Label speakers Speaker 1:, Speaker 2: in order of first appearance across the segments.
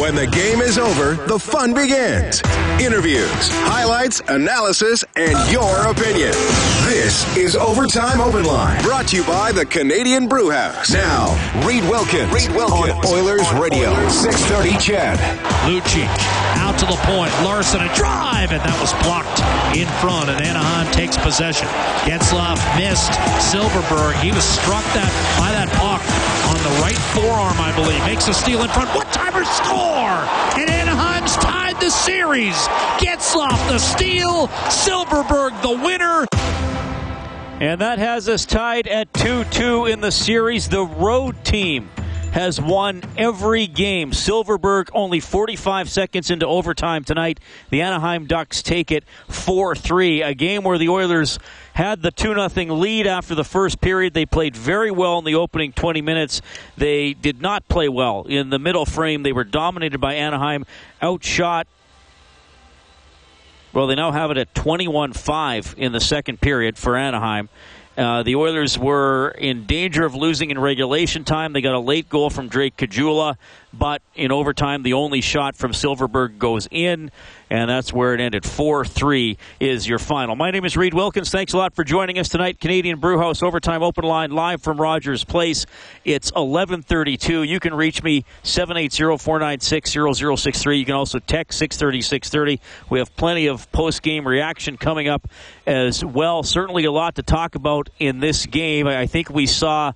Speaker 1: When the game is over, the fun begins. Interviews, highlights, analysis, and your opinion. This is Overtime Open Line, brought to you by the Canadian Brew House. Now, Reed Wilkins, Reed Wilkins on Oilers Radio, 630 CHED.
Speaker 2: Lucic out to the point. Larsson a drive, and that was blocked in front, and Anaheim takes possession. Getzlaf missed. Silfverberg, he was struck that by that puck on the right forearm, I believe. Makes a steal in front. What timer score? And Anaheim's tied the series. Getzlaf the steal. Silfverberg the winner.
Speaker 3: And that has us tied at 2 2 in the series. The road team has won every game. Silfverberg only 45 seconds into overtime tonight. The Anaheim Ducks take it 4 3. A game where the Oilers had the 2 0 lead after the first period. They played very well in the opening 20 minutes. They did not play well in the middle frame. They were dominated by Anaheim, outshot. Well, they now have it at 21 5 in the second period for Anaheim. Uh, the Oilers were in danger of losing in regulation time. They got a late goal from Drake Caggiula, but in overtime, the only shot from Silfverberg goes in, and that's where it ended. 4 3 is your final. My name is Reed Wilkins. Thanks a lot for joining us tonight. Canadian Brewhouse Overtime Open Line live from Rogers Place. It's 1132. You can reach me 780-496-0063. You can also text 630-630. We have plenty of post-game reaction coming up as well. Certainly a lot to talk about in this game. I think we saw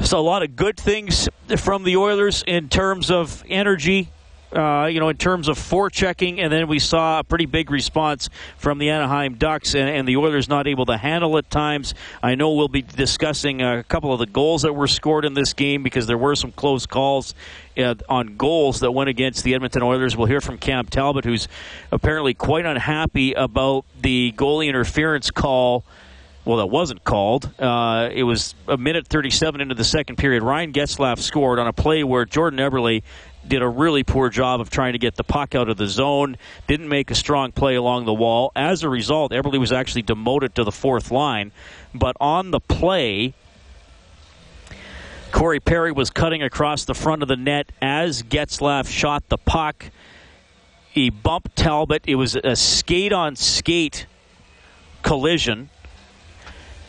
Speaker 3: so a lot of good things from the Oilers in terms of energy, uh, you know, in terms of forechecking, and then we saw a pretty big response from the Anaheim Ducks, and, and, the Oilers not able to handle at times. I know we'll be discussing a couple of the goals that were scored in this game because there were some close calls uh, on goals that went against the Edmonton Oilers. We'll hear from Cam Talbot, who's apparently quite unhappy about the goalie interference call well, that wasn't called. Uh, it was a minute 37 into the second period. Ryan Getzlaf scored on a play where Jordan Eberle did a really poor job of trying to get the puck out of the zone, didn't make a strong play along the wall. As a result, Eberle was actually demoted to the fourth line. But on the play, Corey Perry was cutting across the front of the net as Getzlaf shot the puck. He bumped Talbot. It was a skate on skate collision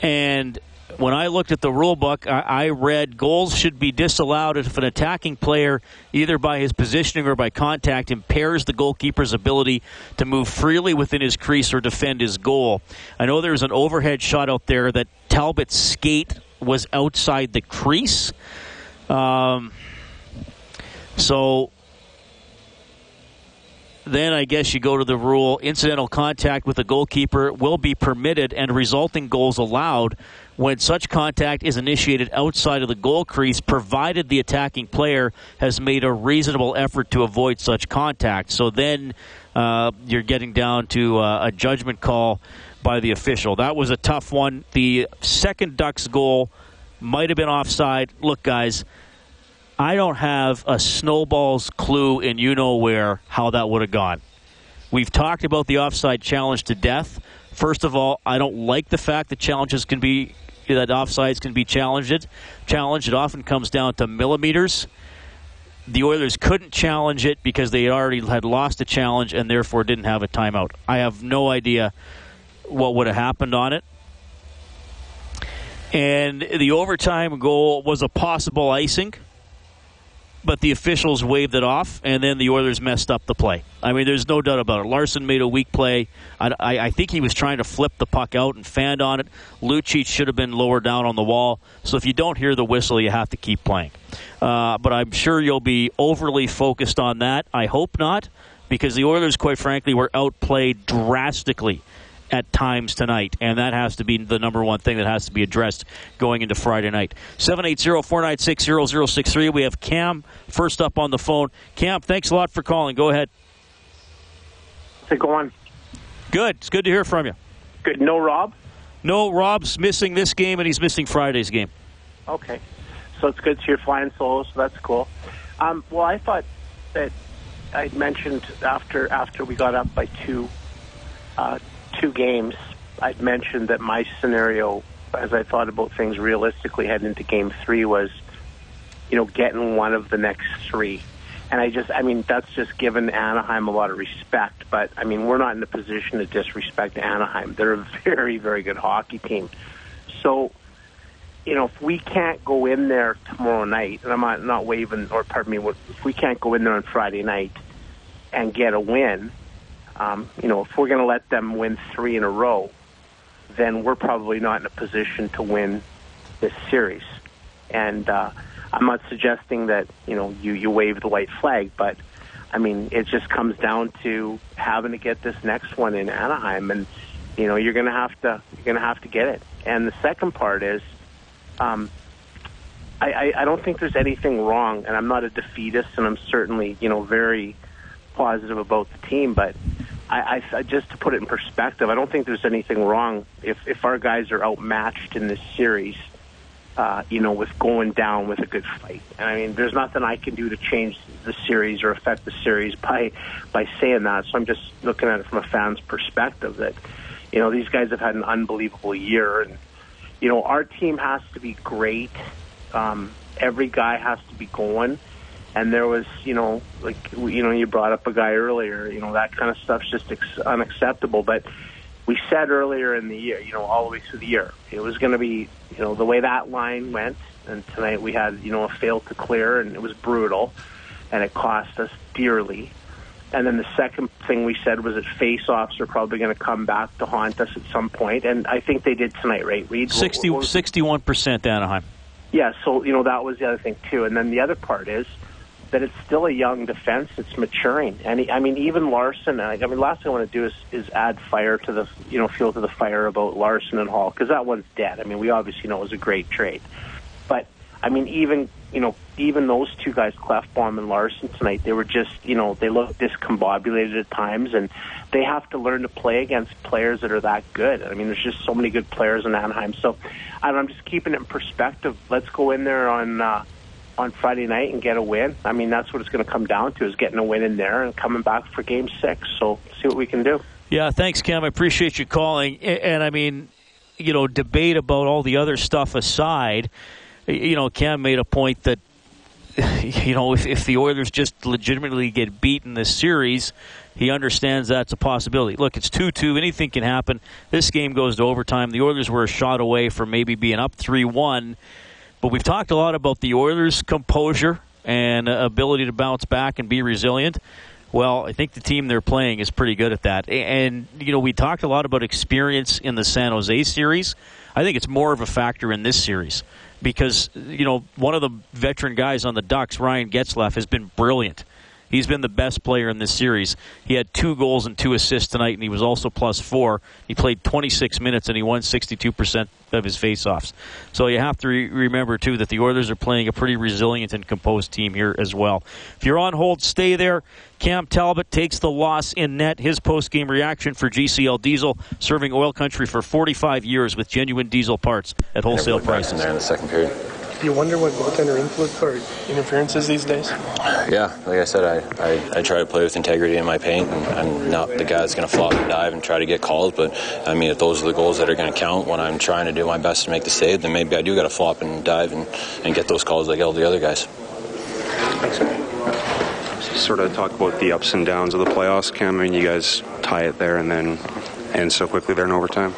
Speaker 3: and when I looked at the rule book, I, read goals should be disallowed if an attacking player, either by his positioning or by contact, impairs the goalkeeper's ability to move freely within his crease or defend his goal. I know there's an overhead shot out there that Talbot's skate was outside the crease. Um, so then I guess you go to the rule incidental contact with the goalkeeper will be permitted and resulting goals allowed when such contact is initiated outside of the goal crease, provided the attacking player has made a reasonable effort to avoid such contact. So then uh, you're getting down to uh, a judgment call by the official. That was a tough one. The second Ducks goal might have been offside. Look, guys I don't have a snowball's clue in you know where how that would have gone. We've talked about the offside challenge to death. First of all, I don't like the fact that challenges can be that offsides can be challenged. Challenged. It often comes down to millimeters. The Oilers couldn't challenge it because they already had lost a challenge and therefore didn't have a timeout. I have no idea what would have happened on it. And the overtime goal was a possible icing but the officials waved it off, and then the Oilers messed up the play. I mean, there's no doubt about it. Larsson made a weak play. I, I, I think he was trying to flip the puck out and fanned on it. Lucic should have been lower down on the wall. So if you don't hear the whistle, you have to keep playing. Uh, but I'm sure you'll be overly focused on that. I hope not, because the Oilers, quite frankly, were outplayed drastically at times tonight, and that has to be the number one thing that has to be addressed going into Friday night. 780-496-0063. We have Cam first up on the phone. Cam, thanks a lot for calling. Go ahead.
Speaker 4: How's it going?
Speaker 3: Good. It's good to hear from you.
Speaker 4: Good. No Rob?
Speaker 3: No, Rob's missing this game, and he's missing Friday's game.
Speaker 4: Okay. So it's good to hear flying solo, so that's cool. Um, well, I thought that I mentioned after after we got up by two uh, two games, I'd mentioned that my scenario, as I thought about things realistically heading into Game Three, was you know getting one of the next three. And I just, I mean, that's just given Anaheim a lot of respect. But I mean, we're not in a position to disrespect Anaheim. They're a very, very good hockey team. So you know, if we can't go in there tomorrow night, and I'm not, not waving, or pardon me, if we can't go in there on Friday night and get a win, um, you know, if we're going to let them win three in a row, then we're probably not in a position to win this series. And uh, I'm not suggesting that you know you you wave the white flag, but I mean it just comes down to having to get this next one in Anaheim, and you know you're going to have to you're going to have to get it. And the second part is um, I, I, I don't think there's anything wrong, and I'm not a defeatist, and I'm certainly you know very positive about the team. But I, I just to put it in perspective, I don't think there's anything wrong if if our guys are outmatched in this series. Uh, you know, with going down with a good fight, and I mean, there's nothing I can do to change the series or affect the series by by saying that. So I'm just looking at it from a fan's perspective that, you know, these guys have had an unbelievable year, and you know, our team has to be great. Um, every guy has to be going. And there was, you know, like, you know, you brought up a guy earlier, you know, that kind of stuff's just ex- unacceptable. But we said earlier in the year, you know, all the way through the year, it was going to be, you know, the way that line went. And tonight we had, you know, a fail to clear, and it was brutal, and it cost us dearly. And then the second thing we said was that face-offs are probably going to come back to haunt us at some point, and I think they did tonight, right? Reed,
Speaker 3: 60, 61% Anaheim.
Speaker 4: Yeah, so you know that was the other thing too, and then the other part is that it's still a young defense. It's maturing, and he, I mean even Larsson. I mean, last thing I want to do is is add fire to the you know fuel to the fire about Larsson and Hall because that one's dead. I mean, we obviously know it was a great trade, but I mean even you know, even those two guys, Klefbom and Larsson tonight, they were just, you know, they look discombobulated at times, and they have to learn to play against players that are that good. I mean, there's just so many good players in Anaheim. So, I don't, I'm just keeping it in perspective. Let's go in there on uh, on Friday night and get a win. I mean, that's what it's going to come down to: is getting a win in there and coming back for Game Six. So, see what we can do.
Speaker 3: Yeah, thanks, Cam. I appreciate you calling. And I mean, you know, debate about all the other stuff aside you know, Cam made a point that you know if, if the Oilers just legitimately get beat in this series, he understands that's a possibility. Look, it's two two. Anything can happen. This game goes to overtime. The Oilers were a shot away from maybe being up three one. But we've talked a lot about the Oilers' composure and uh, ability to bounce back and be resilient. Well, I think the team they're playing is pretty good at that. And, you know, we talked a lot about experience in the San Jose series. I think it's more of a factor in this series because you know one of the veteran guys on the Ducks, Ryan Getzlaf, has been brilliant. He's been the best player in this series. He had two goals and two assists tonight, and he was also plus four. He played 26 minutes, and he won 62% of his faceoffs. So you have to re- remember, too, that the Oilers are playing a pretty resilient and composed team here as well. If you're on hold, stay there. Cam Talbot takes the loss in net. His post-game reaction for GCL Diesel, serving oil country for 45 years with genuine diesel parts at wholesale prices.
Speaker 5: There in the second period.
Speaker 6: Do you wonder what goaltender influence or interference is these days?
Speaker 5: Yeah, like I said, I, I, I try to play with integrity in my paint, and I'm not the guy that's going to flop and dive and try to get calls. But I mean, if those are the goals that are going to count when I'm trying to do my best to make the save, then maybe I do got to flop and dive and, and get those calls like all the other guys.
Speaker 6: Thanks, sir.
Speaker 7: Sort of talk about the ups and downs of the playoffs, Cam. I mean, you guys tie it there and then end so quickly there in overtime.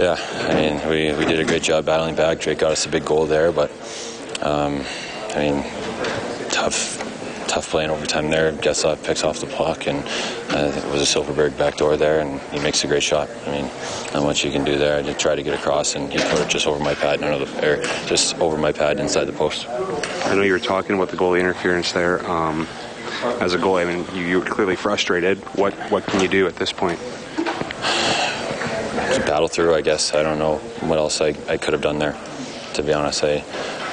Speaker 5: Yeah, I mean, we, we did a great job battling back. Drake got us a big goal there, but um, I mean, tough tough playing overtime there. Getzlaf picks off the puck, and uh, it was a Silfverberg backdoor there, and he makes a great shot. I mean, not much you can do there. I did try to get across, and he put it just over my pad, none of the just over my pad inside the post.
Speaker 7: I know you were talking about the goalie interference there. Um, as a goalie, I mean, you, you were clearly frustrated. What what can you do at this point?
Speaker 5: Battle through. I guess I don't know what else I, I could have done there. To be honest, I.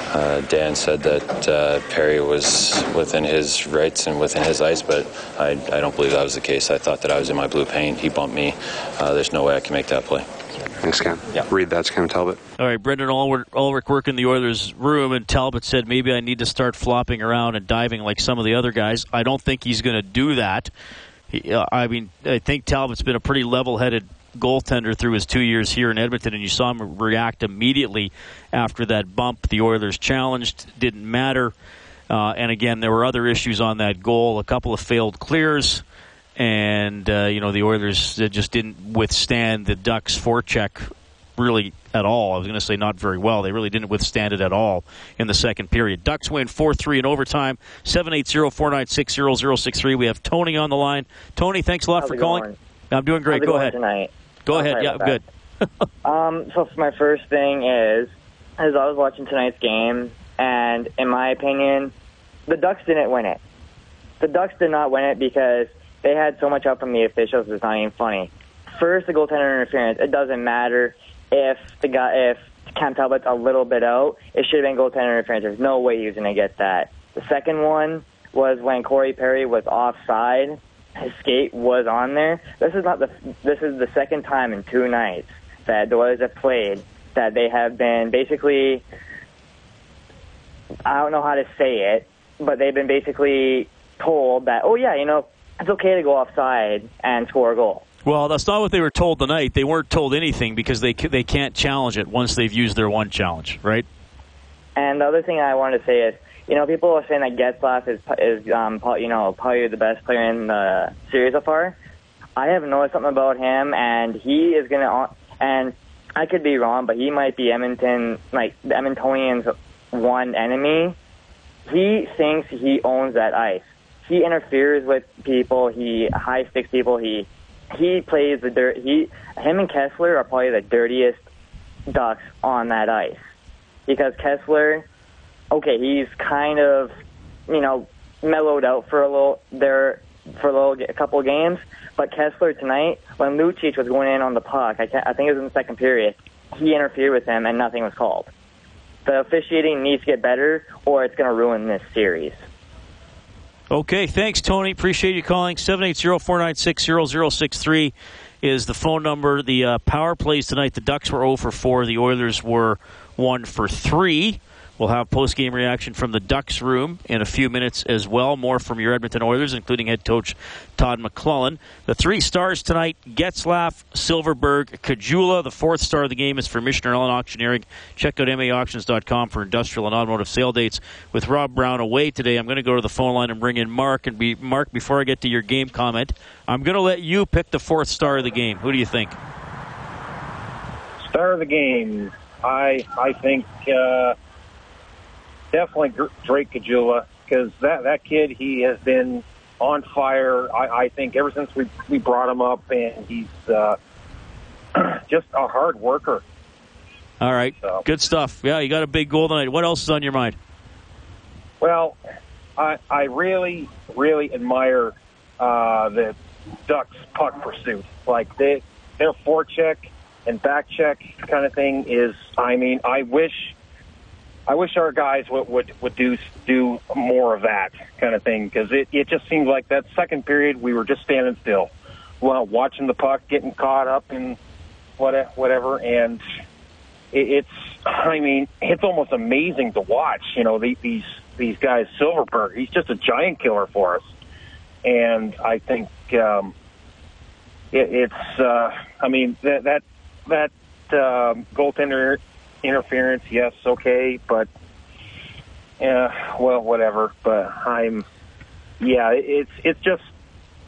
Speaker 5: Uh, Dan said that uh, Perry was within his rights and within his ice, but I, I, don't believe that was the case. I thought that I was in my blue paint. He bumped me. Uh, there's no way I can make that play.
Speaker 7: Thanks, Cam.
Speaker 5: Yeah.
Speaker 7: Reed that's Cam Talbot.
Speaker 3: All right, Brendan Ulrich working the Oilers' room, and Talbot said maybe I need to start flopping around and diving like some of the other guys. I don't think he's going to do that. He, uh, I mean, I think Talbot's been a pretty level-headed goaltender through his two years here in Edmonton, and you saw him react immediately after that bump. The Oilers challenged, didn't matter. Uh, and again, there were other issues on that goal, a couple of failed clears, and uh, you know the Oilers just didn't withstand the Ducks' forecheck really at all. I was going to say not very well. They really didn't withstand it at all in the second period. Ducks win 4 3 in overtime, 780 496 0063. We have Tony on the line. Tony, thanks a lot
Speaker 8: How's
Speaker 3: for calling.
Speaker 8: Going?
Speaker 3: I'm doing great.
Speaker 8: Go
Speaker 3: ahead.
Speaker 8: Tonight?
Speaker 3: Go ahead. Yeah, good.
Speaker 8: um, so my first thing is, as I was watching tonight's game, and in my opinion, the Ducks didn't win it. The Ducks did not win it because they had so much help from the officials. It's not even funny. First, the goaltender interference. It doesn't matter if the guy, if Cam Talbot's a little bit out. It should have been goaltender interference. There's no way he was going to get that. The second one was when Corey Perry was offside his skate was on there. This is not the this is the second time in two nights that the Oilers have played that they have been basically I don't know how to say it, but they've been basically told that oh yeah, you know, it's okay to go offside and score a goal.
Speaker 3: Well, that's not what they were told tonight. They weren't told anything because they they can't challenge it once they've used their one challenge, right?
Speaker 8: And the other thing I wanted to say is you know, people are saying that Getzlaf is is um, you know probably the best player in the series so far. I have noticed something about him, and he is gonna. And I could be wrong, but he might be Edmonton, like the Edmontonians' one enemy. He thinks he owns that ice. He interferes with people. He high sticks people. He he plays the dirt. He him and Kesler are probably the dirtiest ducks on that ice because Kesler okay, he's kind of, you know, mellowed out for a little there for a little a couple games. But Kesler tonight, when Lucic was going in on the puck, I, I think it was in the second period, he interfered with him and nothing was called. The officiating needs to get better, or it's going to ruin this series.
Speaker 3: Okay, thanks, Tony. Appreciate you calling. 780-496-0063 is the phone number. The uh, power plays tonight. The Ducks were 0 for 4. The Oilers were 1 for 3. We'll have post game reaction from the Ducks room in a few minutes as well. More from your Edmonton Oilers, including head coach Todd McLellan. The three stars tonight Getzlaf, Silfverberg, Caggiula. The fourth star of the game is for Michener Allen Auctioneering. Check out MAAuctions.com for industrial and automotive sale dates. With Rob Brown away today, I'm going to go to the phone line and bring in Mark. And be Mark, before I get to your game comment, I'm going to let you pick the fourth star of the game. Who do you think?
Speaker 9: Star of the game. I I think. Uh definitely Drake Caggiula because that that kid he has been on fire. I, I think ever since we we brought him up, and he's uh, just a hard worker.
Speaker 3: All right, so. good stuff. Yeah, you got a big goal tonight. What else is on your mind?
Speaker 9: Well, I I really really admire uh, the Ducks puck pursuit. Like they their forecheck and back check kind of thing is. I mean, I wish I wish our guys would would, would do do more of that kind of thing because it it just seemed like that second period we were just standing still, well, watching the puck, getting caught up in what whatever, and it, it's I mean it's almost amazing to watch. You know the, these these guys, Silfverberg, he's just a giant killer for us, and I think um, it, it's uh, I mean that that that uh, goaltender interference, yes, okay, but yeah, well, whatever. But I'm, yeah, it's it's just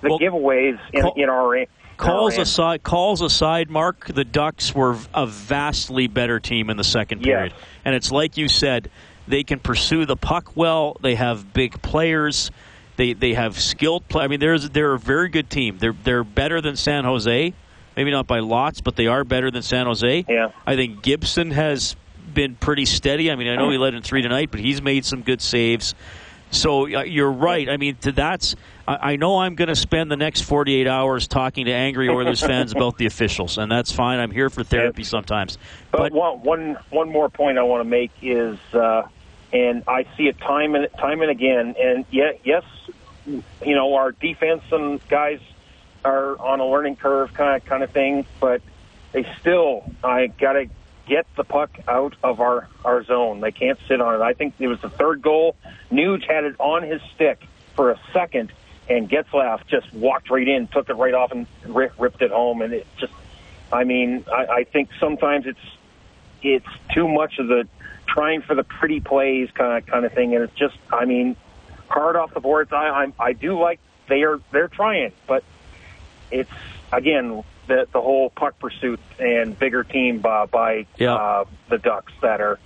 Speaker 9: the well, giveaways in, call, in our
Speaker 3: calls aside. Calls aside, Mark, the Ducks were a vastly better team in the second period,
Speaker 9: yes.
Speaker 3: and it's like you said, they can pursue the puck well. They have big players. They they have skilled play. I mean, there's they're a very good team. They're they're better than San Jose maybe not by lots, but they are better than San Jose.
Speaker 9: Yeah.
Speaker 3: I think Gibson has been pretty steady. I mean, I know he led in three tonight, but he's made some good saves. So uh, you're right. I mean, to that's I, I know I'm going to spend the next 48 hours talking to angry Oilers fans about the officials, and that's fine. I'm here for therapy sometimes.
Speaker 9: But,
Speaker 3: But
Speaker 9: one, one, one more point I want to make is, uh, and I see it time and time and again. And yet, yes, you know, our defense and guys are on a learning curve, kind of kind of thing. But they still, I got to get the puck out of our our zone. They can't sit on it. I think it was the third goal. Nuge had it on his stick for a second, and Getzlaf just walked right in, took it right off, and ri- ripped it home. And it just, I mean, I, I think sometimes it's it's too much of the trying for the pretty plays kind of kind of thing, and it's just, I mean, hard off the boards. I I'm, I do like they are they're trying, but it's again the the whole puck pursuit and bigger team by, by
Speaker 3: Yeah.
Speaker 9: uh, the Ducks that are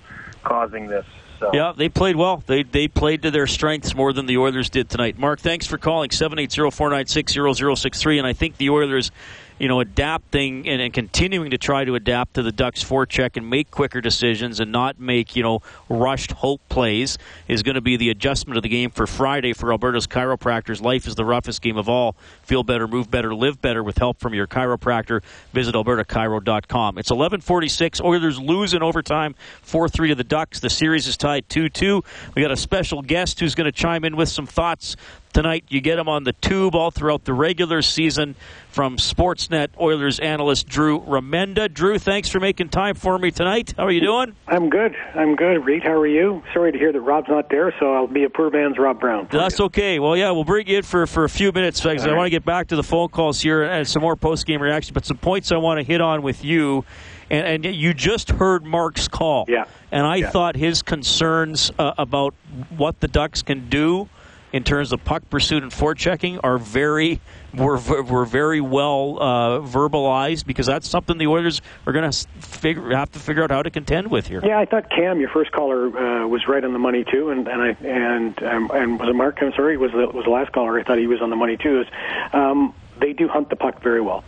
Speaker 9: causing this. So.
Speaker 3: Yeah, they played well. They they played to their strengths more than the Oilers did tonight. Mark, thanks for calling 780-496-0063 and I think the Oilers you know, adapting and, and continuing to try to adapt to the Ducks forecheck and make quicker decisions and not make, you know, rushed hope plays is going to be the adjustment of the game for Friday for Alberta's chiropractors. Life is the roughest game of all. Feel better, move better, live better with help from your chiropractor. Visit albertachiro.com. It's 1146. Oilers lose in overtime 4-3 to the Ducks. The series is tied 2-2. We got a special guest who's going to chime in with some thoughts tonight. You get him on the tube all throughout the regular season from Sportsnet Oilers analyst Drew Remenda. Drew, thanks for making time for me tonight. How are you doing?
Speaker 10: I'm good. I'm good. Reed, how are you? Sorry to hear that Rob's not there, so I'll be a poor man's Rob Brown.
Speaker 3: That's okay. Well, yeah, we'll bring you in for, for a few minutes because I
Speaker 10: right.
Speaker 3: want to get back to the phone calls here and some more post game reaction, but some points I want to hit on with you. And, and you just heard Mark's call.
Speaker 10: Yeah.
Speaker 3: And I
Speaker 10: Yeah.
Speaker 3: thought his concerns uh, about what the Ducks can do in terms of puck pursuit and forechecking are very were were very well uh, verbalized because that's something the Oilers are going to figure have to figure out how to contend with here.
Speaker 10: Yeah, I thought Cam, your first caller, uh, was right on the money too, and and I and um, and was it Mark? I'm sorry, was the, was the last caller? I thought he was on the money too. Is um, they do hunt the puck very well.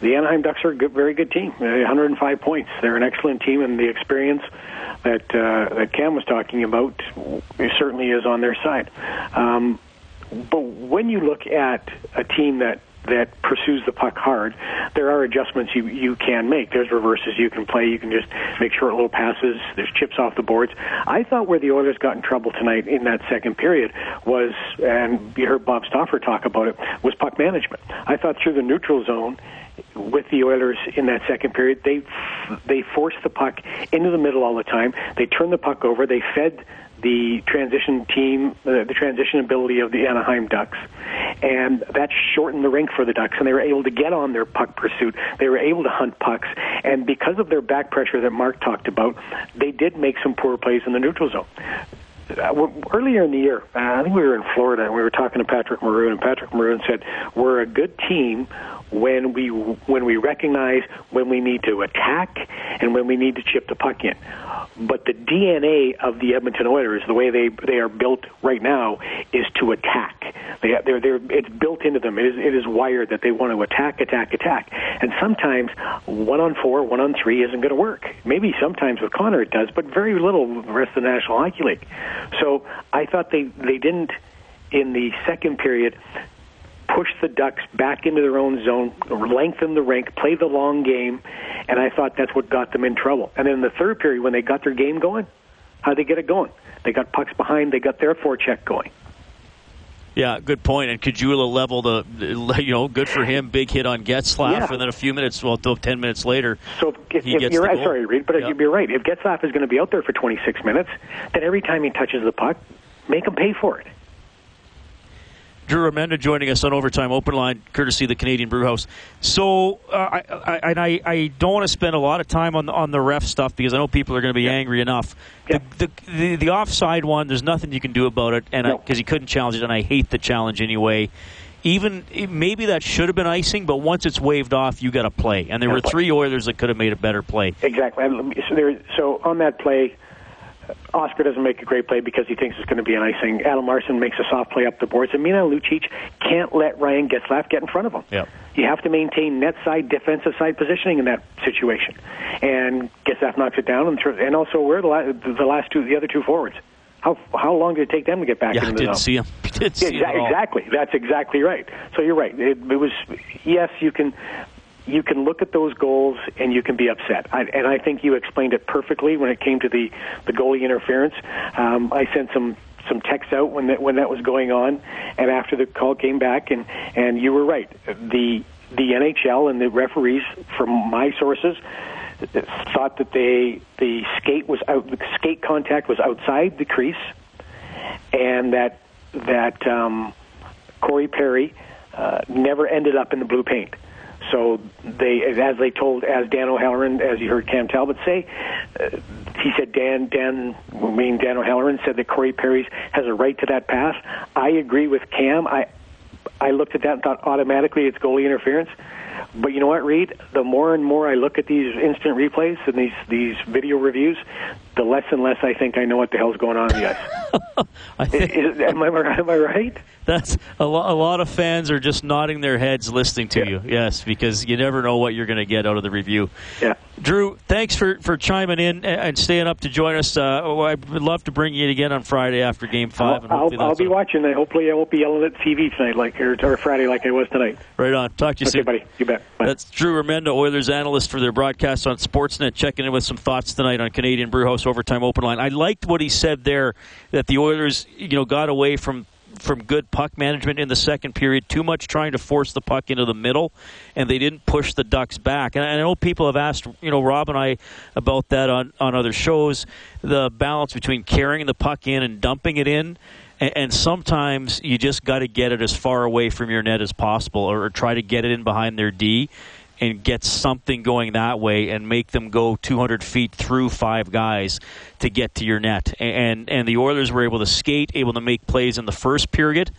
Speaker 10: The Anaheim Ducks are a good, very good team. Uh, 105 points. They're an excellent team, and the experience that uh, that Cam was talking about certainly is on their side. Um, but when you look at a team that that pursues the puck hard, there are adjustments you you can make. There's reverses you can play. You can just make short little passes. There's chips off the boards. I thought where the Oilers got in trouble tonight in that second period was, and you heard Bob Stauffer talk about it, was puck management. I thought through the neutral zone with the Oilers in that second period, they they forced the puck into the middle all the time. They turned the puck over. They fed the transition team, uh, the transition ability of the Anaheim Ducks, and that shortened the rink for the Ducks, and they were able to get on their puck pursuit. They were able to hunt pucks, and because of their back pressure that Mark talked about, they did make some poor plays in the neutral zone. Uh, earlier in the year, uh, I think we were in Florida, and we were talking to Patrick Maroon, and Patrick Maroon said, "We're a good team when we when we recognize when we need to attack and when we need to chip the puck in." But the DNA of the Edmonton Oilers, the way they they are built right now, is to attack. They they're, they're it's built into them. It is it is wired that they want to attack, attack, attack. And sometimes one on four, one on three isn't going to work. Maybe sometimes with Connor it does, but very little with the rest of the National Hockey League. So I thought they they didn't in the second period push the Ducks back into their own zone, lengthen the rink, play the long game, and I thought that's what got them in trouble. And then in the third period, when they got their game going, how'd they get it going? They got pucks behind, they got their forecheck going.
Speaker 3: Yeah, good point. And Caggiula level the, you know, good for him. Big hit on Getzlaf,
Speaker 10: Yeah.
Speaker 3: and then a few minutes, well, ten minutes later,
Speaker 10: So if,
Speaker 3: he
Speaker 10: if
Speaker 3: gets
Speaker 10: you're
Speaker 3: the
Speaker 10: right,
Speaker 3: goal.
Speaker 10: sorry, Reed, but
Speaker 3: Yeah.
Speaker 10: you're right. If Getzlaf is going to be out there for 26 minutes, then every time he touches the puck, make him pay for it.
Speaker 3: Drew Remenda joining us on Overtime Open Line, courtesy of the Canadian Brewhouse. So, uh, I, I, and I, I don't want to spend a lot of time on the, on the ref stuff because I know people are going to be angry enough. The, the, the the offside one, there's nothing you can do about it, and because he couldn't challenge it, and I hate the challenge anyway. Even maybe that should have been icing, but once it's waved off, you got to play. And there were three Oilers that could have made a better play.
Speaker 10: Exactly. So, there, so on that play, Oscar doesn't make a great play because he thinks it's going to be an icing. Adam Larsson makes a soft play up the boards, and Milan Lucic can't let Ryan Getzlaf get in front of him.
Speaker 3: Yeah.
Speaker 10: You have to maintain net side, defensive side positioning in that situation. And Getzlaf knocks it down, and, throws, and also where the, la- the last two, the other two forwards. how how long did it take them to get back
Speaker 3: Yeah,
Speaker 10: into
Speaker 3: I
Speaker 10: the
Speaker 3: didn't
Speaker 10: zone?
Speaker 3: see him. Didn't see him
Speaker 10: Exa- exactly. That's exactly right. So you're right. It, it was yes, you can you can look at those goals and you can be upset. I, and I think you explained it perfectly when it came to the the goalie interference. Um, I sent some some texts out when that when that was going on, and after the call came back, and and you were right. The the NHL and the referees, from my sources, thought that they the skate was out the skate contact was outside the crease, and that that um, Corey Perry uh, never ended up in the blue paint. So they, as they told, as Dan O'Halloran, as you heard Cam Talbot say, uh, he said Dan, Dan, mean Dan O'Halloran said that Corey Perry has a right to that pass. I agree with Cam. I, I looked at that and thought automatically it's goalie interference. But you know what, Reed? The more and more I look at these instant replays and these these video reviews, the less and less I think I know what the hell's going on in the ice.
Speaker 3: I think,
Speaker 10: Is- am I am I right?
Speaker 3: That's a, lo- a lot of fans are just nodding their heads listening to you. Yes, because you never know what you're going to get out of the review.
Speaker 10: Yeah.
Speaker 3: Drew, thanks for, for chiming in and- staying up to join us. Uh, oh, I would love to bring you in again on Friday after Game 5 and
Speaker 10: I'll, I'll be watching. I hopefully I won't be yelling at TV tonight like or, or Friday like I was tonight.
Speaker 3: Right on. Talk to you
Speaker 10: okay,
Speaker 3: soon.
Speaker 10: buddy. You bet.
Speaker 3: That's Drew Remenda, Oilers analyst for their broadcast on Sportsnet, checking in with some thoughts tonight on Canadian Brewhouse Overtime Open Line. I liked what he said there that the Oilers, you know, got away from from good puck management in the second period, too much trying to force the puck into the middle, and they didn't push the Ducks back. And I know people have asked, you know, Rob and I about that on on other shows, the balance between carrying the puck in and dumping it in. And, and sometimes you just got to get it as far away from your net as possible, or, or try to get it in behind their D and get something going that way and make them go 200 feet through five guys to get to your net. And and the Oilers were able to skate, able to make plays in the first period.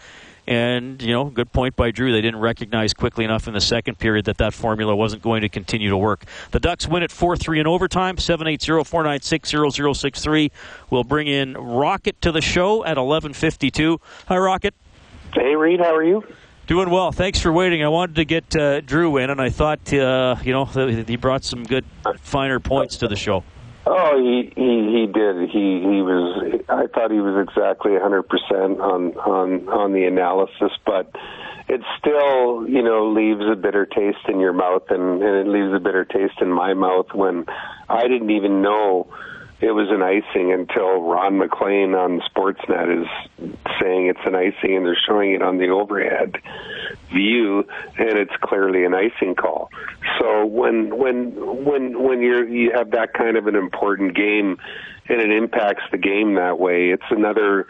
Speaker 3: And you know, good point by Drew. They didn't recognize quickly enough in the second period that that formula wasn't going to continue to work. The Ducks win at four three in overtime. Seven eight zero four nine six zero zero six three. We'll bring in Rocket to the show at eleven fifty two. Hi, Rocket.
Speaker 11: Hey, Reed. How are you?
Speaker 3: Doing well. Thanks for waiting. I wanted to get uh, Drew in, and I thought uh, you know he brought some good finer points to the show.
Speaker 11: Oh, he he he did. He he was. I thought he was exactly 100 percent on on on the analysis, but it still you know leaves a bitter taste in your mouth, and, and it leaves a bitter taste in my mouth when I didn't even know it was an icing until Ron MacLean on Sportsnet is saying it's an icing, and they're showing it on the overhead view, and it's clearly an icing call. So when when when when you're you have that kind of an important game, and it impacts the game that way, it's another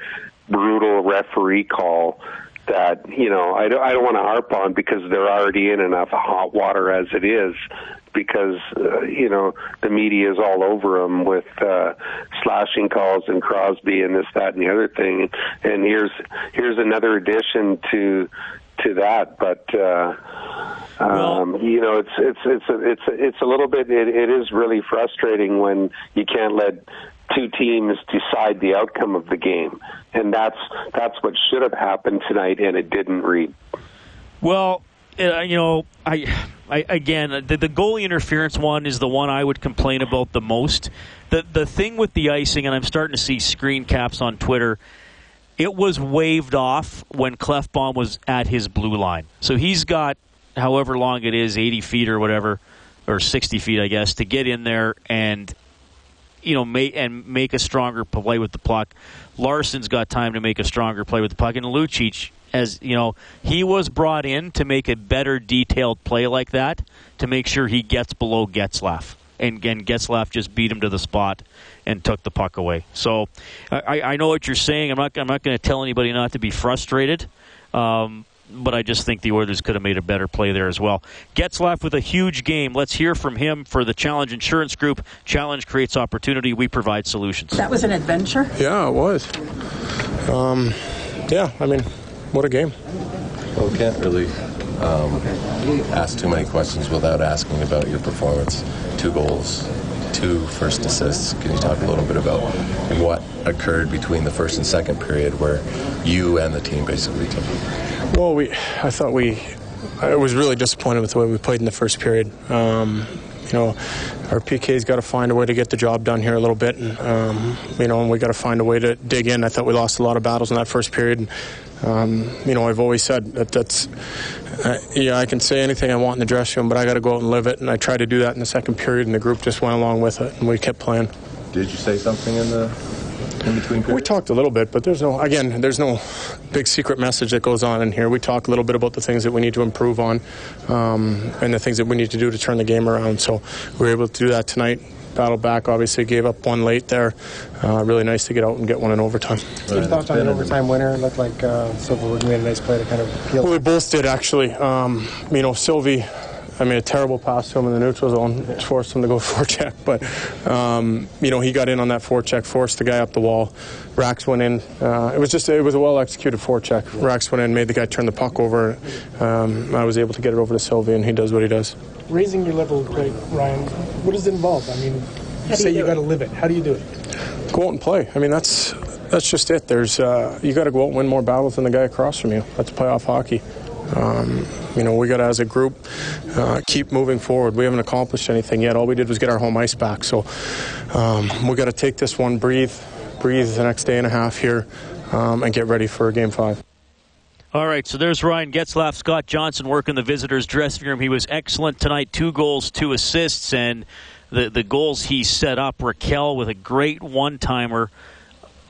Speaker 11: brutal referee call that you know I don't, I don't want to harp on because they're already in enough hot water as it is because uh, you know the media is all over them with uh, slashing calls and Crosby and this that and the other thing. And here's here's another addition to to that but uh um you know it's it's it's a, it's a, it's a little bit it, it is really frustrating when you can't let two teams decide the outcome of the game. And that's that's what should have happened tonight and it didn't Reed
Speaker 3: Well, Uh, you know, I, I again, the, the goalie interference one is the one I would complain about the most. The the thing with the icing, and I'm starting to see screen caps on Twitter. It was waved off when Klefbom was at his blue line, so he's got however long it is, 80 feet or whatever, or 60 feet, I guess, to get in there and you know, make and make a stronger play with the puck. Larsson's got time to make a stronger play with the puck, and Lucic, as you know, he was brought in to make a better detailed play like that to make sure he gets below Getzlaff, and and Getzlaff just beat him to the spot and took the puck away. So I, I know what you're saying. I'm not I'm not going to tell anybody not to be frustrated. Um, but I just think the Oilers could have made a better play there as well. Getzlaff with a huge game. Let's hear from him for the Challenge Insurance Group. Challenge creates opportunity. We provide solutions.
Speaker 12: That was an adventure.
Speaker 6: Yeah, it was. Um, yeah, I mean, what a game.
Speaker 13: Well, we can't really um, ask too many questions without asking about your performance. Two goals, two first assists. Can you talk a little bit about what occurred between the first and second period where you and the team basically took it?
Speaker 6: Well, we, I thought we, I was really disappointed with the way we played in the first period. Um,
Speaker 14: you know, our PK's got to find a way to get the job done here a little bit, and um, you know, and we got to find a way to dig in. I thought we lost a lot of battles in that first period. And, um, you know, I've always said that that's, uh, yeah, I can say anything I want in the dressing room, but I got to go out and live it. And I tried to do that in the second period, and the group just went along with it, and we kept playing.
Speaker 13: Did you say something in the in between periods?
Speaker 14: We talked a little bit, but there's no, again, there's no big secret message that goes on in here. We talk a little bit about the things that we need to improve on um, and the things that we need to do to turn the game around. So we were able to do that tonight. Battle back, obviously gave up one late there. Uh, really nice to get out and get one in overtime.
Speaker 15: Your thoughts on an overtime winner? It looked like uh, Silfverberg made a nice play to kind of peel.
Speaker 14: Well, we both did actually. Um, you know, Sylvie. I made a terrible pass to him in the neutral zone forced him to go forecheck. But, um, you know, he got in on that forecheck, forced the guy up the wall. Rax went in. Uh, it was just, it was a well executed forecheck. Rax went in, made the guy turn the puck over. Um, I was able to get it over to Sylvie, and he does what he does.
Speaker 15: Raising your level of play, Ryan, what does it involve? I mean, you say you got to live it. How do you do it?
Speaker 14: Go out and play. I mean, that's that's just it. There's uh, you got to go out and win more battles than the guy across from you. That's playoff hockey. Um, you know, we got to, as a group, uh, keep moving forward. We haven't accomplished anything yet. All we did was get our home ice back. So um, we got to take this one, breathe, breathe the next day and a half here, um, and get ready for game five.
Speaker 3: All right, so there's Ryan Getzlaf. Scott Johnson working the visitors' dressing room. He was excellent tonight. Two goals, two assists, and the the goals he set up. Rakell with a great one timer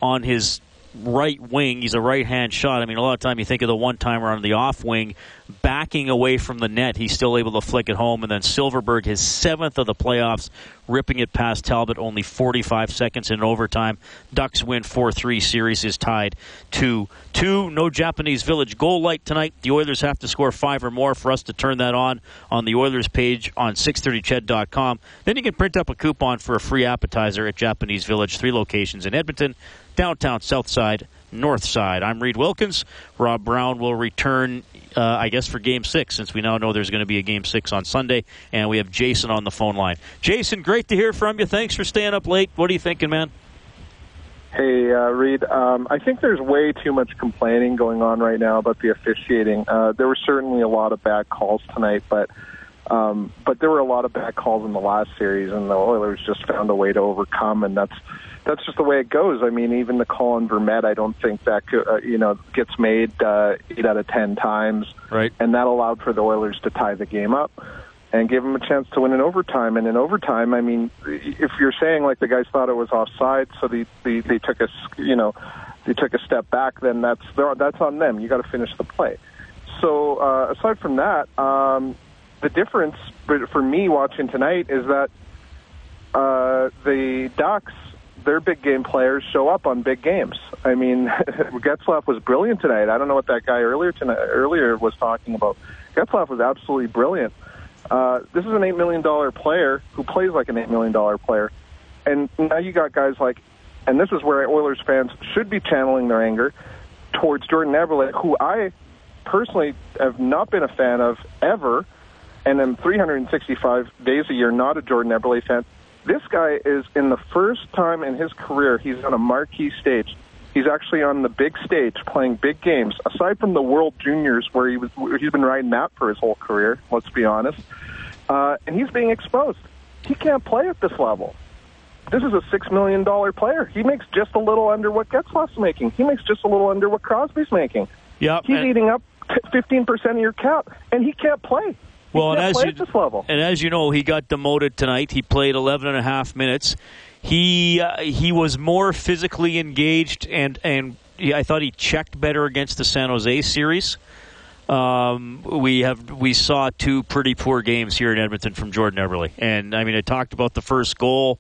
Speaker 3: on his right wing. He's a right hand shot. I mean, a lot of time you think of the one timer on the off wing, backing away from the net. He's still able to flick it home. And then Silfverberg, his seventh of the playoffs, ripping it past Talbot, only 45 seconds in overtime. Ducks win 4 3. Series is tied 2 2. No Japanese Village goal light tonight. The Oilers have to score five or more for us to turn that on on the Oilers page on 630ched.com. Then you can print up a coupon for a free appetizer at Japanese Village, three locations in Edmonton downtown, south side, north side. I'm Reed Wilkins. Rob Brown will return, uh, I guess, for game six, since we now know there's going to be a game six on Sunday. And we have Jason on the phone line. Jason, great to hear from you. Thanks for staying up late. What are you thinking, man?
Speaker 16: Hey, uh, Reed. Um, I think there's way too much complaining going on right now about the officiating. Uh, there were certainly a lot of bad calls tonight, but um, but there were a lot of bad calls in the last series, and the Oilers just found a way to overcome, and that's that's just the way it goes. I mean, even the call on Vermette, I don't think that could, uh, you know gets made uh, eight out of ten times,
Speaker 3: right?
Speaker 16: And that allowed for the Oilers to tie the game up and give them a chance to win in overtime. And in overtime, I mean, if you're saying like the guys thought it was offside, so they they, they took a you know they took a step back, then that's that's on them. You got to finish the play. So uh, aside from that, um, the difference for me watching tonight is that uh, the Ducks their big game players show up on big games. I mean, Getzlaff was brilliant tonight. I don't know what that guy earlier tonight, earlier was talking about. Getzlaff was absolutely brilliant. Uh, this is an eight million dollar player who plays like an eight million dollar player, and now you got guys like, and this is where Oilers fans should be channeling their anger towards Jordan Eberle, who I personally have not been a fan of ever, and am 365 days a year not a Jordan Eberle fan. This guy is in the first time in his career he's on a marquee stage. He's actually on the big stage playing big games. Aside from the World Juniors, where he was, he's been riding that for his whole career. Let's be honest, uh, and he's being exposed. He can't play at this level. This is a six million dollar player. He makes just a little under what Getzlaff's making. He makes just a little under what Crosby's making.
Speaker 3: Yep,
Speaker 16: he's
Speaker 3: and-
Speaker 16: eating up fifteen percent of your cap, and he can't play.
Speaker 3: Well, and as
Speaker 16: play
Speaker 3: you
Speaker 16: at this level.
Speaker 3: and as you know, he got demoted tonight. He played 11 and a half minutes. He uh, he was more physically engaged, and and he, I thought he checked better against the San Jose series. Um, we have we saw two pretty poor games here in Edmonton from Jordan Eberle, and I mean I talked about the first goal.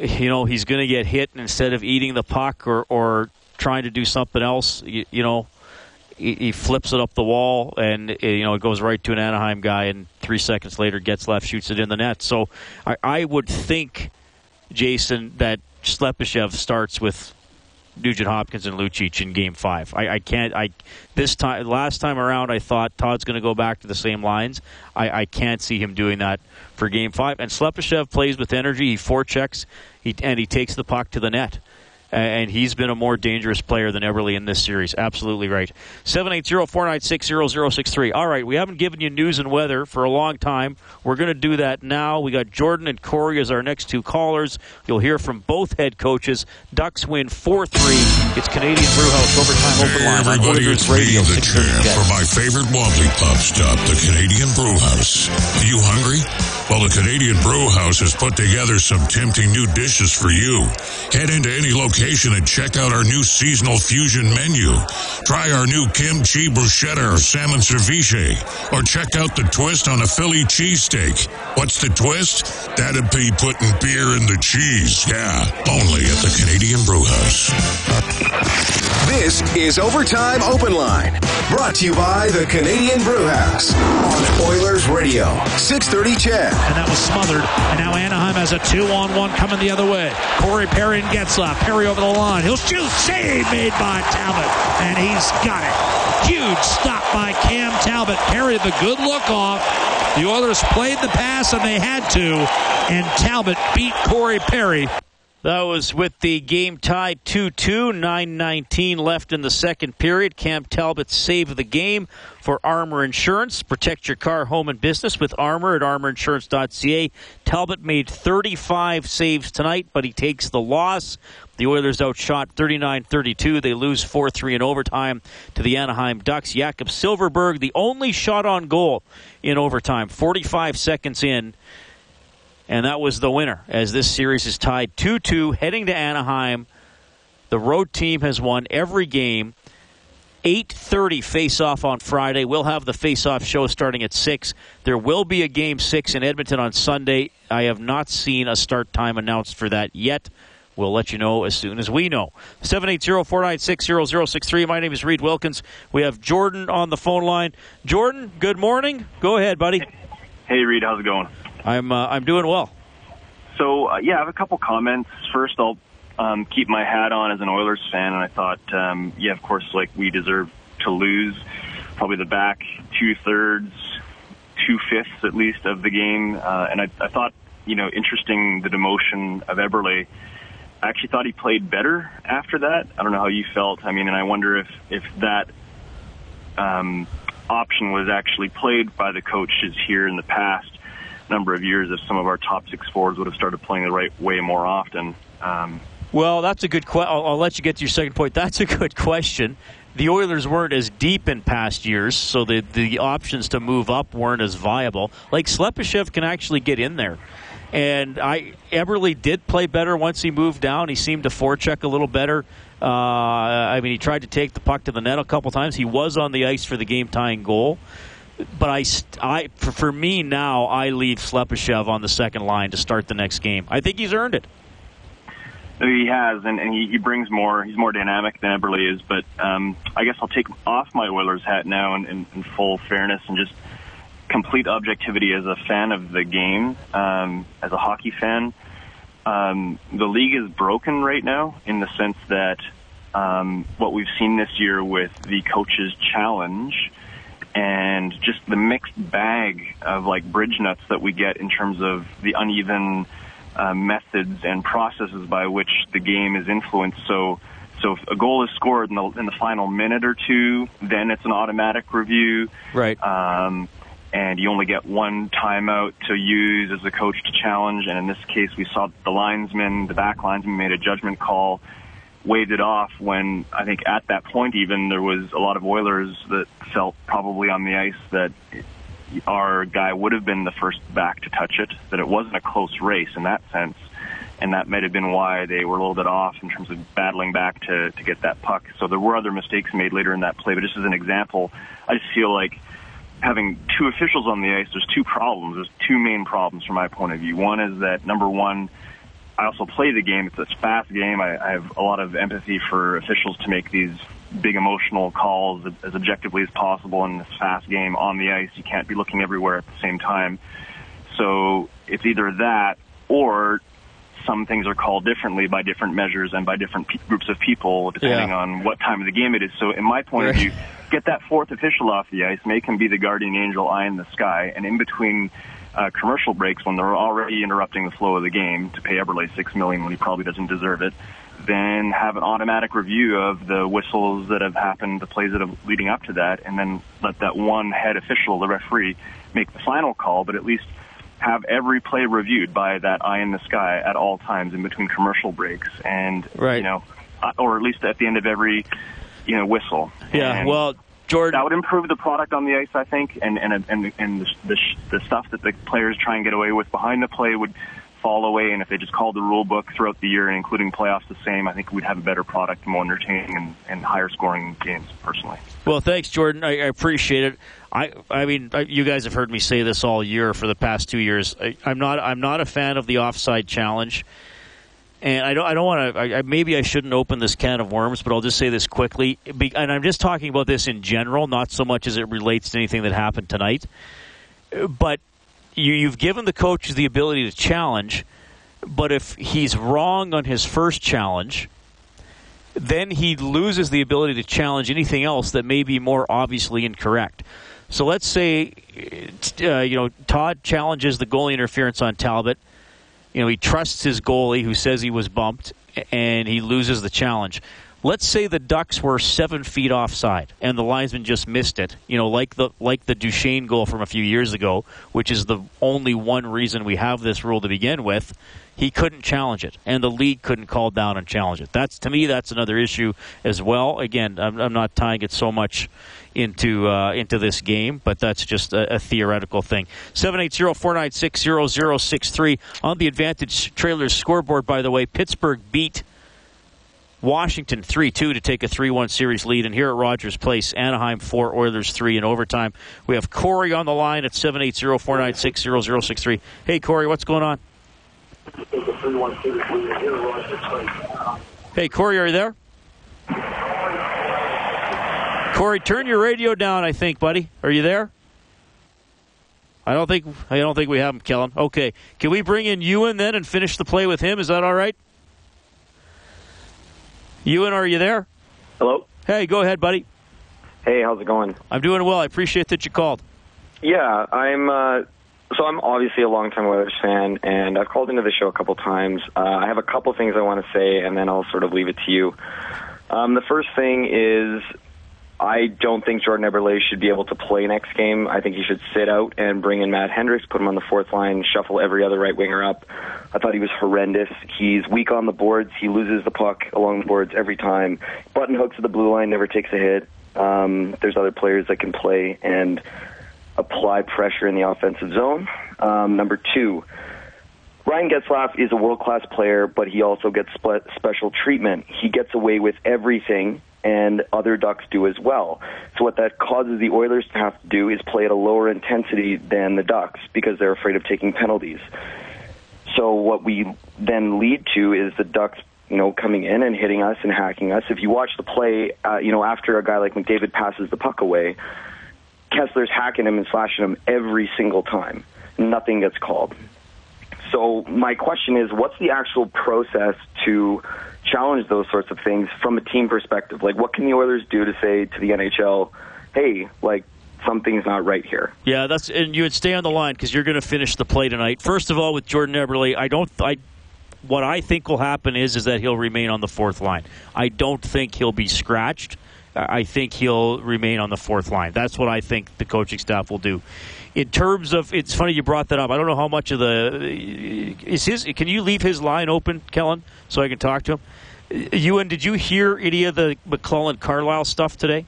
Speaker 3: You know he's going to get hit and instead of eating the puck or or trying to do something else. You, you know he, he flips it up the wall, and uh, you know it goes right to an Anaheim guy, and three seconds later, Getzlaf, shoots it in the net. So I, I would think, Jason, that Slepyshev starts with Nugent Hopkins and Lucic in Game Five. I, I can't. I this time, last time around, I thought Todd's going to go back to the same lines. I, I can't see him doing that for Game Five. And Slepyshev plays with energy. He forechecks, he and he takes the puck to the net. And he's been a more dangerous player than Eberle in this series. Absolutely right. 780-496-0063. All right, we haven't given you news and weather for a long time. We're going to do that now. We got Jordan and Corey as our next two callers. You'll hear from both head coaches. Ducks win 4-3. It's Canadian Brewhouse Overtime Open Line on
Speaker 17: Everybody,
Speaker 3: Oilers
Speaker 17: it's
Speaker 3: Radio.
Speaker 17: me, the champ, for my favorite wobbly pop stop, the Canadian Brew House. You hungry? Well, the Canadian Brew House has put together some tempting new dishes for you. Head into any location and check out our new seasonal fusion menu. Try our new kimchi bruschetta or salmon ceviche, or check out the twist on a Philly cheesesteak. What's the twist? That'd be putting beer in the cheese. Yeah, only at the Canadian Brew House.
Speaker 1: This is Overtime Open Line, brought to you by the Canadian Brewhouse on Oilers Radio, 630 CHED.
Speaker 2: And that was smothered. And now Anaheim has a two on one coming the other way. Corey Perry and Getzlaf. Perry over the line. He'll shoot. Save made by Talbot. And he's got it. Huge stop by Cam Talbot. Perry the good look off. The Oilers played the pass and they had to. And Talbot beat Corey Perry.
Speaker 3: That was with the game tied 2 2, 9.19 left in the second period. Cam Talbot saved the game for Armor Insurance. Protect your car, home, and business with Armor at armorinsurance.ca. Talbot made 35 saves tonight, but he takes the loss. The Oilers outshot 39 32. They lose 4 3 in overtime to the Anaheim Ducks. Jakob Silfverberg, the only shot on goal in overtime, 45 seconds in. And that was the winner as this series is tied 2 2 heading to Anaheim. The road team has won every game. 8:30 face-off on Friday. We'll have the face-off show starting at 6. There will be a game 6 in Edmonton on Sunday. I have not seen a start time announced for that yet. We'll let you know as soon as we know. 780-496-0063. My name is Reed Wilkins. We have Jordan on the phone line. Jordan, good morning. Go ahead, buddy.
Speaker 18: Hey, Reed, how's it going?
Speaker 3: I'm uh, I'm doing well.
Speaker 18: So, uh, yeah, I have a couple comments. First, I'll um, keep my hat on as an Oilers fan, and I thought, um, yeah, of course, like we deserve to lose probably the back two thirds, two fifths at least of the game. Uh, and I, I thought, you know, interesting the demotion of Eberle. I actually thought he played better after that. I don't know how you felt. I mean, and I wonder if if that um, option was actually played by the coaches here in the past number of years if some of our top six forwards would have started playing the right way more often. Um,
Speaker 3: Well, that's a good question. I'll, I'll let you get to your second point. That's a good question. The Oilers weren't as deep in past years, so the the options to move up weren't as viable. Like Slepyshev can actually get in there, and I Eberle did play better once he moved down. He seemed to forecheck a little better. Uh, I mean, he tried to take the puck to the net a couple times. He was on the ice for the game tying goal. But I, I for, for me now, I leave Slepyshev on the second line to start the next game. I think he's earned it.
Speaker 18: He has, and, and he, he brings more. He's more dynamic than Eberle is. But um, I guess I'll take off my Oilers hat now, in, in, in full fairness, and just complete objectivity as a fan of the game, um, as a hockey fan. Um, the league is broken right now in the sense that um, what we've seen this year with the coaches' challenge and just the mixed bag of like bridge nuts that we get in terms of the uneven uh, methods and processes by which the game is influenced. So, so if a goal is scored in the in the final minute or two, then it's an automatic review.
Speaker 3: Right.
Speaker 18: Um, and you only get one timeout to use as a coach to challenge. And in this case, we saw the linesman, the back linesman, made a judgment call, waved it off. When I think at that point, even there was a lot of Oilers that felt probably on the ice that our guy would have been the first back to touch it, that it wasn't a close race in that sense. And that might have been why they were a little bit off in terms of battling back to, to get that puck. So there were other mistakes made later in that play, but just as an example, I just feel like having two officials on the ice, there's two problems. There's two main problems from my point of view. One is that number one, I also play the game. It's a fast game. I, I have a lot of empathy for officials to make these big emotional calls as objectively as possible in this fast game on the ice. You can't be looking everywhere at the same time. So it's either that or some things are called differently by different measures and by different pe- groups of people depending
Speaker 3: Yeah.
Speaker 18: on what time of the game it is. So in my point of view, get that fourth official off the ice, make him be the guardian angel eye in the sky, and in between uh, commercial breaks when they're already interrupting the flow of the game to pay Eberle six million when he probably doesn't deserve it. Then have an automatic review of the whistles that have happened, the plays that are leading up to that, and then let that one head official, the referee, make the final call. But at least have every play reviewed by that eye in the sky at all times in between commercial breaks, and
Speaker 3: right.
Speaker 18: you know, uh, or at least at the end of every you know whistle.
Speaker 3: Yeah,
Speaker 18: And
Speaker 3: well, Jordan,
Speaker 18: that would improve the product on the ice, I think, and and and and the the, the stuff that the players try and get away with behind the play would fall away. And if they just called the rule book throughout the year, and including playoffs, the same, I think we'd have a better product, more entertaining, and, and higher scoring games. Personally.
Speaker 3: Well, thanks, Jordan. I, I appreciate it. I, I mean, I, you guys have heard me say this all year for the past two years. I, I'm not, I'm not a fan of the offside challenge, and I don't, I don't want to. Maybe I shouldn't open this can of worms, but I'll just say this quickly. And I'm just talking about this in general, not so much as it relates to anything that happened tonight. But you, you've given the coaches the ability to challenge, but if he's wrong on his first challenge then he loses the ability to challenge anything else that may be more obviously incorrect. So let's say, uh, you know, Todd challenges the goalie interference on Talbot. You know, he trusts his goalie who says he was bumped, and he loses the challenge. Let's say the Ducks were seven feet offside, and the linesman just missed it. You know, like the like the Duchene goal from a few years ago, which is the only one reason we have this rule to begin with he couldn't challenge it, and the league couldn't call down and challenge it. That's to me, that's another issue as well. Again, I'm, I'm not tying it so much into uh, into this game, but that's just a, a theoretical thing. 780-496-0063 on the Advantage Trailers scoreboard. By the way, Pittsburgh beat. Washington 3 2 to take a 3 1 series lead. And here at Rogers Place, Anaheim 4, Oilers 3 in overtime. We have Corey on the line at 780 496 0063. Hey, Corey, what's going on? Hey, Corey, are you there? Corey, turn your radio down. I think, buddy. Are you there? I don't think I don't think we have him, Kellen. Okay, can we bring in Ewan then and finish the play with him? Is that all right? Ewan, are you there?
Speaker 19: Hello.
Speaker 3: Hey, go ahead, buddy.
Speaker 19: Hey, how's it going?
Speaker 3: I'm doing well. I appreciate that you called.
Speaker 19: Yeah, I'm. Uh, so I'm obviously a longtime Oilers fan, and I've called into the show a couple times. Uh, I have a couple things I want to say, and then I'll sort of leave it to you. Um, the first thing is, I don't think Jordan Eberle should be able to play next game. I think he should sit out and bring in Matt Hendricks, put him on the fourth line, shuffle every other right winger up. I thought he was horrendous. He's weak on the boards. He loses the puck along the boards every time. Button hooks at the blue line, never takes a hit. Um, there's other players that can play and apply pressure in the offensive zone. Um, number two, Ryan Getzlaf is a world class player, but he also gets spe- special treatment. He gets away with everything, and other Ducks do as well. So, what that causes the Oilers to have to do is play at a lower intensity than the Ducks because they're afraid of taking penalties. So, what we then lead to is the Ducks you know, coming in and hitting us and hacking us. If you watch the play, uh, you know, after a guy like McDavid passes the puck away, Kesler's hacking him and slashing him every single time. Nothing gets called. So my question is, what's the actual process to challenge those sorts of things from a team perspective? Like, what can the Oilers do to say to the NHL, hey, like, something's not right here?
Speaker 3: Yeah, that's and you would stay on the line because you're going to finish the play tonight. First of all, with Jordan Eberle, I don't, I what I think will happen is is that he'll remain on the fourth line. I don't think he'll be scratched. I think he'll remain on the fourth line. That's what I think the coaching staff will do. In terms of, it's funny you brought that up. I don't know how much of the is his. Can you leave his line open, Kellen, so I can talk to him? Ewan, did you hear any of the McLellan Carlyle stuff today?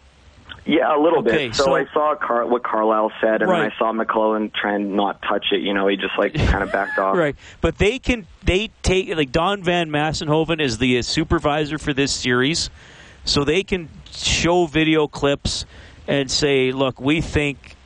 Speaker 19: Yeah, a little
Speaker 3: Okay,
Speaker 19: bit. So,
Speaker 3: so-
Speaker 19: I saw Car- what Carlyle said, and
Speaker 3: Right.
Speaker 19: then I saw McLellan try and not touch it. You know, he just like kind of backed off.
Speaker 3: Right, but they can they take like Don Van Massenhoven is the supervisor for this series, so they can show video clips and say, "Look, we think."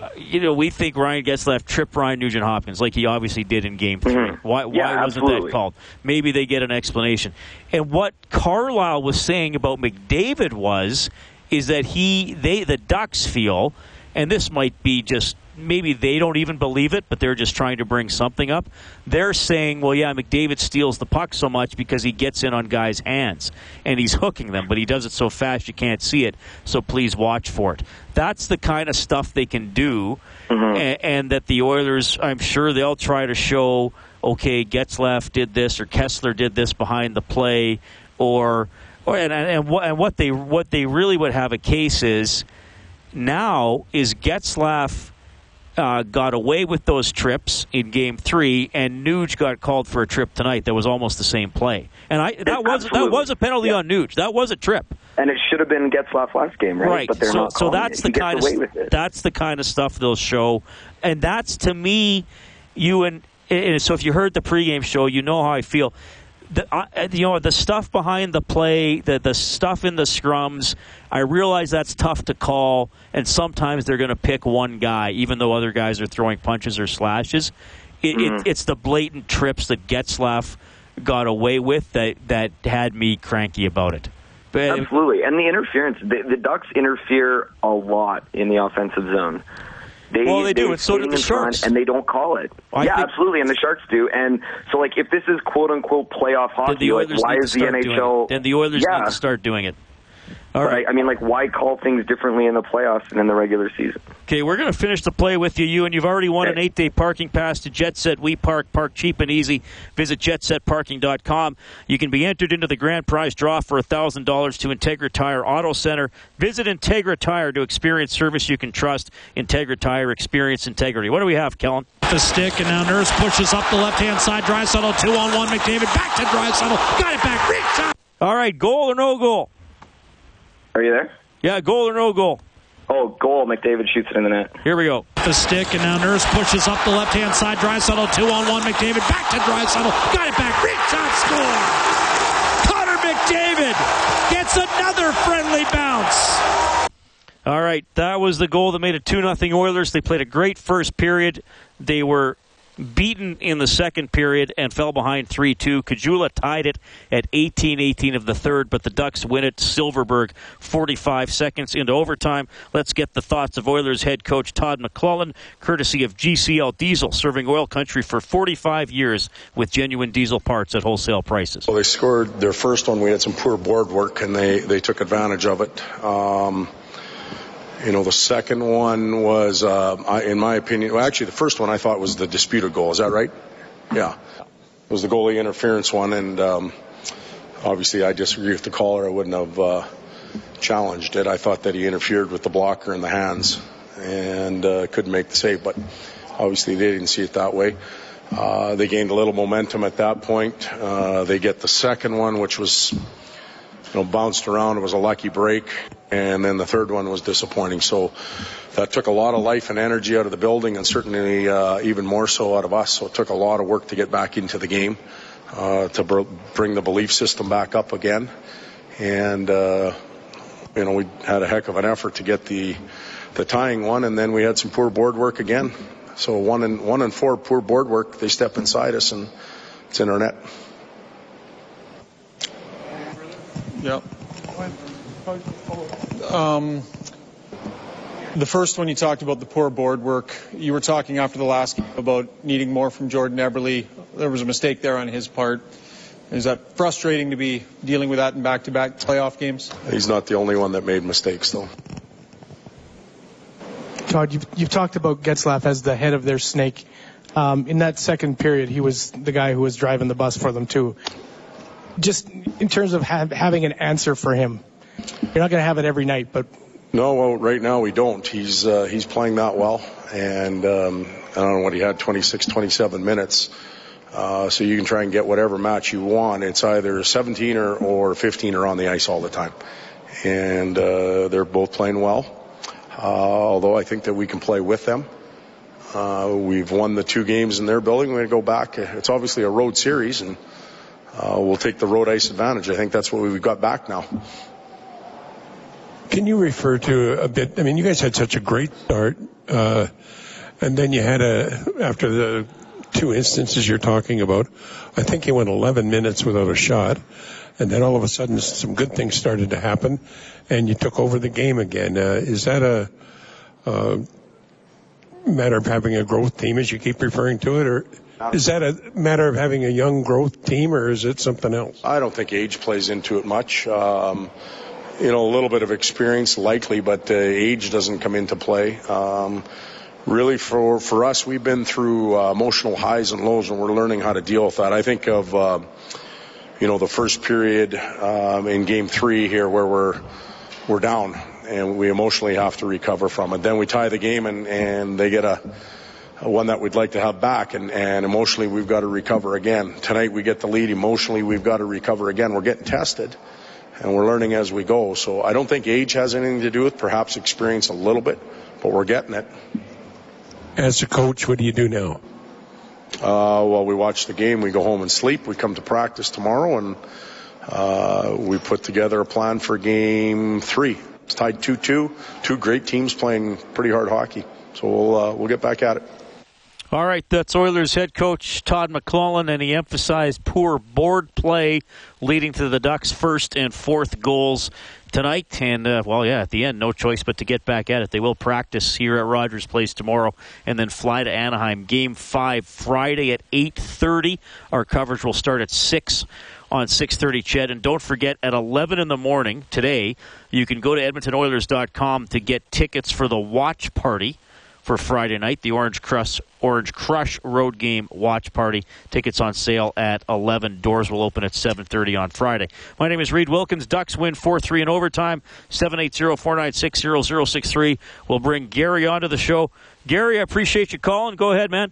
Speaker 3: Uh, You know, we think Ryan Getzlaf tripped Ryan Nugent Hopkins like he obviously did in Game 3 Why, why
Speaker 19: Yeah,
Speaker 3: wasn't
Speaker 19: absolutely.
Speaker 3: that called? Maybe they get an explanation. And what Carlyle was saying about McDavid was, is that he they the Ducks feel, and this might be just maybe they don't even believe it, but they're just trying to bring something up. They're saying, well, yeah, McDavid steals the puck so much because he gets in on guys' hands and he's hooking them, but he does it so fast you can't see it. So please watch for it. That's the kind of stuff they can do,
Speaker 19: Mm-hmm.
Speaker 3: and, and that the Oilers, I'm sure they'll try to show. Okay, Getzlaf did this, or Kesler did this behind the play, or or and and, and, what, and what they what they really would have a case is now is Getzlaf uh, got away with those trips in Game Three, and Nuge got called for a trip tonight that was almost the same play. And I that was that was a penalty on Nuge. That was a trip.
Speaker 19: And it should have been Getzlaf last game, right? But they're
Speaker 3: so,
Speaker 19: not
Speaker 3: so that's
Speaker 19: it.
Speaker 3: the
Speaker 19: He
Speaker 3: kind of that's the kind of stuff they'll show, and that's to me, you and, and so if you heard the pregame show, you know how I feel. The, I, you know the stuff behind the play, the the stuff in the scrums. I realize that's tough to call, and sometimes they're going to pick one guy, even though other guys are throwing punches or slashes. It,
Speaker 19: Mm-hmm.
Speaker 3: it, it's the blatant trips that Getzlaf got away with that that had me cranky about it. But
Speaker 19: Absolutely, and the interference. The, the Ducks interfere a lot in the offensive zone. They,
Speaker 3: Well, they do, and so do
Speaker 19: swing
Speaker 3: the
Speaker 19: in front,
Speaker 3: Sharks.
Speaker 19: and they don't call it.
Speaker 3: I
Speaker 19: yeah,
Speaker 3: think-
Speaker 19: absolutely, and the Sharks do. And so, like, if this is quote unquote playoff hockey,
Speaker 3: the
Speaker 19: like, why is the NHL?
Speaker 3: Then the Oilers
Speaker 19: yeah,
Speaker 3: need to start doing it. All
Speaker 19: but. I, I mean, like, why call things differently in the playoffs than in the regular season?
Speaker 3: Okay, we're going to finish the play with you. You and you've already won an eight-day parking pass to Jet Set. We park, park cheap and easy. Visit jetsetparking.com. You can be entered into the grand prize draw for thousand dollars to Integra Tire Auto Center. Visit Integra Tire to experience service you can trust. Integra Tire, experience integrity. What do we have, Kellen?
Speaker 2: The stick, and now Nurse pushes up the left hand side. Draisaitl two on one. McDavid back to Draisaitl. Got it back. Reach shot.
Speaker 3: All right, goal or no goal?
Speaker 19: Are you there?
Speaker 3: Yeah, goal or no goal?
Speaker 19: Oh, goal! McDavid shoots it in the net.
Speaker 3: Here we go.
Speaker 2: The stick, and now Nurse pushes up the left hand side. Draisaitl two on one. McDavid back to Draisaitl. Got it back. Reach shot. Score. Connor McDavid gets another friendly bounce.
Speaker 3: All right, that was the goal that made it 2 nothing Oilers. They played a great first period. They were beaten in the second period and fell behind 3 2. Caggiula tied it at 18 18 of the third, but the Ducks win it. Silfverberg 45 seconds into overtime. Let's get the thoughts of Oilers head coach Todd McLellan, courtesy of GCL Diesel, serving oil country for 45 years with genuine diesel parts at wholesale prices.
Speaker 6: Well, they scored their first one. We had some poor board work, and they, they took advantage of it. Um, you know, the second one was, uh, I, in my opinion, well, actually, the first one I thought was the disputed goal. Is that right? Yeah. It was the goalie interference one, and um, obviously I disagree with the caller. I wouldn't have uh, challenged it. I thought that he interfered with the blocker in the hands and uh, couldn't make the save, but obviously they didn't see it that way. Uh, they gained a little momentum at that point. Uh, they get the second one, which was you know bounced around. It was a lucky break, and then the third one was disappointing. So that took a lot of life and energy out of the building, and certainly uh, even more so out of us. So it took a lot of work to get back into the game, uh, to br- bring the belief system back up again, and uh, you know we had a heck of an effort to get the the tying one, and then we had some poor board work again. So one and one and four poor board work. They step inside us, and it's in our net.
Speaker 20: Yep. Um, the first one you talked about the poor board work. You were talking after the last game about needing more from Jordan Eberle. There was a mistake there on his part. Is that frustrating to be dealing with that in back-to-back playoff games?
Speaker 6: He's not the only one that made mistakes, though.
Speaker 12: Todd, you've, you've talked about Getzlaff as the head of their snake. Um, in that second period, he was the guy who was driving the bus for them too. Just in terms of ha- having an answer for him, you're not going to have it every night, but
Speaker 6: No, well, right now we don't. He's uh, he's playing that well, and um, I don't know what he had 26, 27 minutes. Uh, so you can try and get whatever match you want. It's either 17er or 15er on the ice all the time, and uh, they're both playing well. Uh, although I think that we can play with them. Uh, we've won the two games in their building. We're going to go back. It's obviously a road series, and uh, we'll take the road ice advantage. I think that's what we've got back now.
Speaker 21: Can you refer to a bit? I mean, you guys had such a great start, uh, and then you had a after the two instances you're talking about. I think you went 11 minutes without a shot, and then all of a sudden some good things started to happen, and you took over the game again. Uh, is that a uh, matter of having a growth team, as you keep referring to it, or is that a matter of having a young growth team, or is it something else?
Speaker 6: I don't think age plays into it much. Um, you know, a little bit of experience likely, but uh, age doesn't come into play. Um, really, for for us, we've been through uh, emotional highs and lows, and we're learning how to deal with that. I think of uh, you know the first period um, in Game Three here, where we're we're down and we emotionally have to recover from it. Then we tie the game, and and they get a one that we'd like to have back, and, and emotionally we've got to recover again. Tonight we get the lead. Emotionally we've got to recover again. We're getting tested, and we're learning as we go. So I don't think age has anything to do with perhaps experience a little bit, but we're getting it.
Speaker 21: As a coach, what do you do now?
Speaker 6: Uh, well, we watch the game, we go home and sleep, we come to practice tomorrow, and uh, we put together a plan for game three. It's tied 2-2. Two great teams playing pretty hard hockey. So we'll uh, we'll get back at it.
Speaker 3: All right, that's Oilers head coach Todd McLellan, and he emphasized poor board play, leading to the Ducks' first and fourth goals tonight. And, uh, well, yeah, at the end, no choice but to get back at it. They will practice here at Rogers Place tomorrow and then fly to Anaheim. Game 5 Friday at 8.30. Our coverage will start at 6 on 6:30 CHED. and don't forget at 11 in the morning today you can go to edmontonoilers.com to get tickets for the watch party for Friday night, the Orange Crush Orange Crush Road Game Watch Party. Tickets on sale at 11. Doors will open at 7:30 on Friday. My name is Reed Wilkins. Ducks win 4-3 in overtime. 780-496-0063. We'll bring Gary onto the show. Gary, I appreciate you calling. Go ahead, man.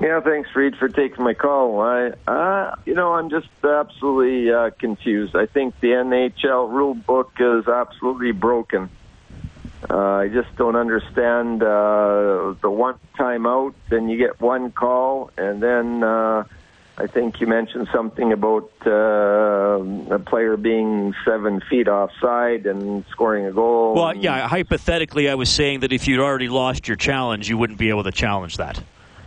Speaker 22: Yeah, thanks, Reed, for taking my call. I, uh, you know, I'm just absolutely uh, confused. I think the NHL rule book is absolutely broken. Uh, I just don't understand uh, the one time out, then you get one call, and then uh, I think you mentioned something about uh, a player being seven feet offside and scoring a goal.
Speaker 3: Well, yeah, hypothetically, I was saying that if you'd already lost your challenge, you wouldn't be able to challenge that.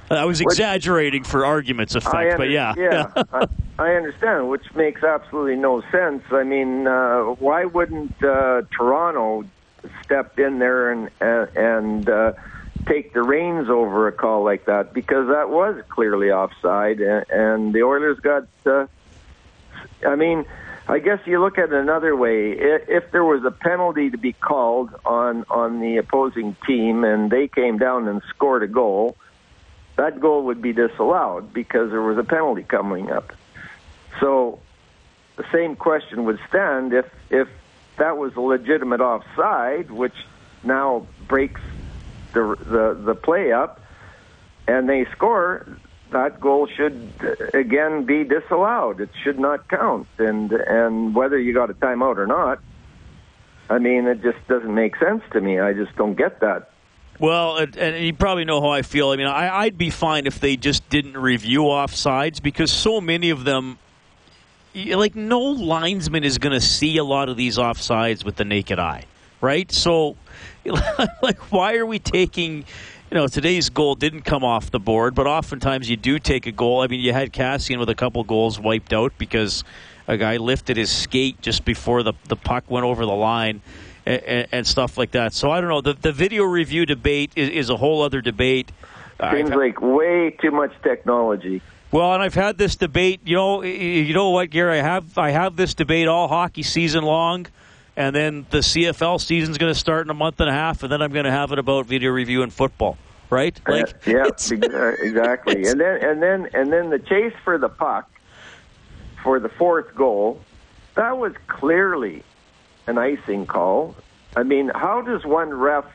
Speaker 3: I was exaggerating which, for argument's effect, but yeah.
Speaker 22: Yeah, I, I, understand, which makes absolutely no sense. I mean, uh, why wouldn't uh, Toronto step in there and and uh, take the reins over a call like that because that was clearly offside, and, and the Oilers got. Uh, I mean, I guess you look at it another way. If there was a penalty to be called on on the opposing team, and they came down and scored a goal, that goal would be disallowed because there was a penalty coming up. So the same question would stand if if that was a legitimate offside, which now breaks the the, the play up, and they score. That goal should uh, again be disallowed. It should not count, and and whether you got a timeout or not, I mean, it just doesn't make sense to me. I just don't get that.
Speaker 3: Well, and, and, you probably know how I feel. I mean, I, I'd be fine if they just didn't review offsides because so many of them like no linesman is going to see a lot of these offsides with the naked eye, right? So, like, why are we taking? You know, today's goal didn't come off the board, but oftentimes you do take a goal. I mean, you had Kassian with a couple goals wiped out because a guy lifted his skate just before the the puck went over the line. And, and, stuff like that. So I don't know. The, the video review debate is, is a whole other debate.
Speaker 22: Seems like way too much technology.
Speaker 3: Well, and I've had this debate. You know, you know what, Gary? I have I have this debate all hockey season long, and then the CFL season's going to start in a month and a half, and then I'm going to have it about video review and football. Right? Like,
Speaker 22: uh, yeah, exactly. and then and then and then the chase for the puck for the fourth goal. That was clearly an icing call. I mean, how does one ref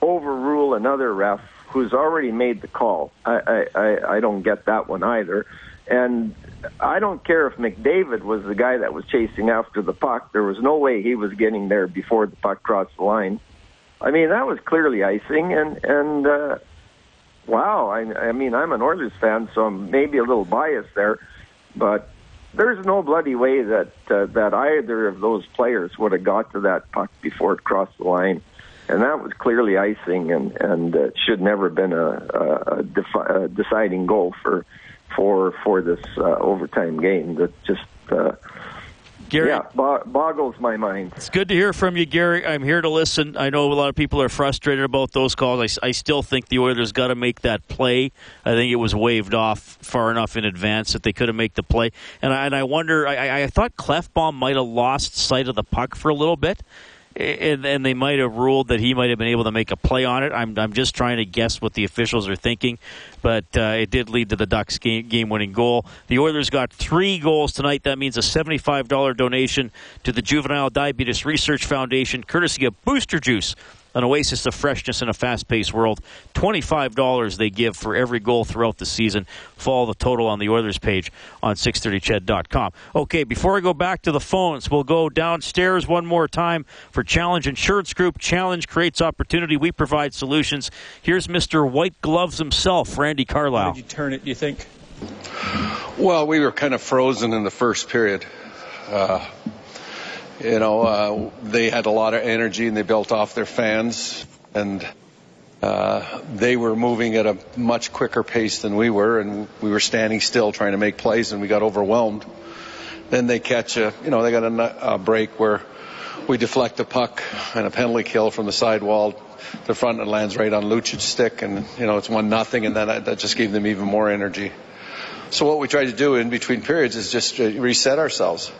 Speaker 22: overrule another ref who's already made the call. I, I, I don't get that one either. And I don't care if McDavid was the guy that was chasing after the puck. There was no way he was getting there before the puck crossed the line. I mean, that was clearly icing. And and uh, wow, I, I mean, I'm an Oilers fan, so I'm maybe a little biased there, but there's no bloody way that uh, that either of those players would have got to that puck before it crossed the line and that was clearly icing, and and uh, should never have been a, a, defi- a deciding goal for for for this uh, overtime game. That just uh,
Speaker 3: Gary,
Speaker 22: yeah, bo- boggles my mind.
Speaker 3: It's good to hear from you, Gary. I'm here to listen. I know a lot of people are frustrated about those calls. I, I still think the Oilers got to make that play. I think it was waved off far enough in advance that they could have made the play. And I, and I wonder, I, I thought Klefbom might have lost sight of the puck for a little bit and, and they might have ruled that he might have been able to make a play on it. I'm, I'm just trying to guess what the officials are thinking, but uh, it did lead to the Ducks game, game-winning goal. The Oilers got three goals tonight. That means a $75 donation to the Juvenile Diabetes Research Foundation, courtesy of Booster Juice an oasis of freshness in a fast-paced world. $25 they give for every goal throughout the season. Follow the total on the Oilers page on 630ched.com. Okay, before I go back to the phones, we'll go downstairs one more time for Challenge Insurance Group. Challenge creates opportunity. We provide solutions. Here's Mr. White Gloves himself, Randy Carlyle.
Speaker 23: How did you turn it, do you think?
Speaker 24: Well, we were kind of frozen in the first period. Uh, you know, uh, they had a lot of energy and they built off their fans, and uh, they were moving at a much quicker pace than we were, and we were standing still trying to make plays, and we got overwhelmed. Then they catch a, you know, they got a, a break where we deflect a puck and a penalty kill from the sidewall the front and lands right on Lucic's stick, and you know it's one nothing, and then that, that just gave them even more energy. So what we tried to do in between periods is just reset ourselves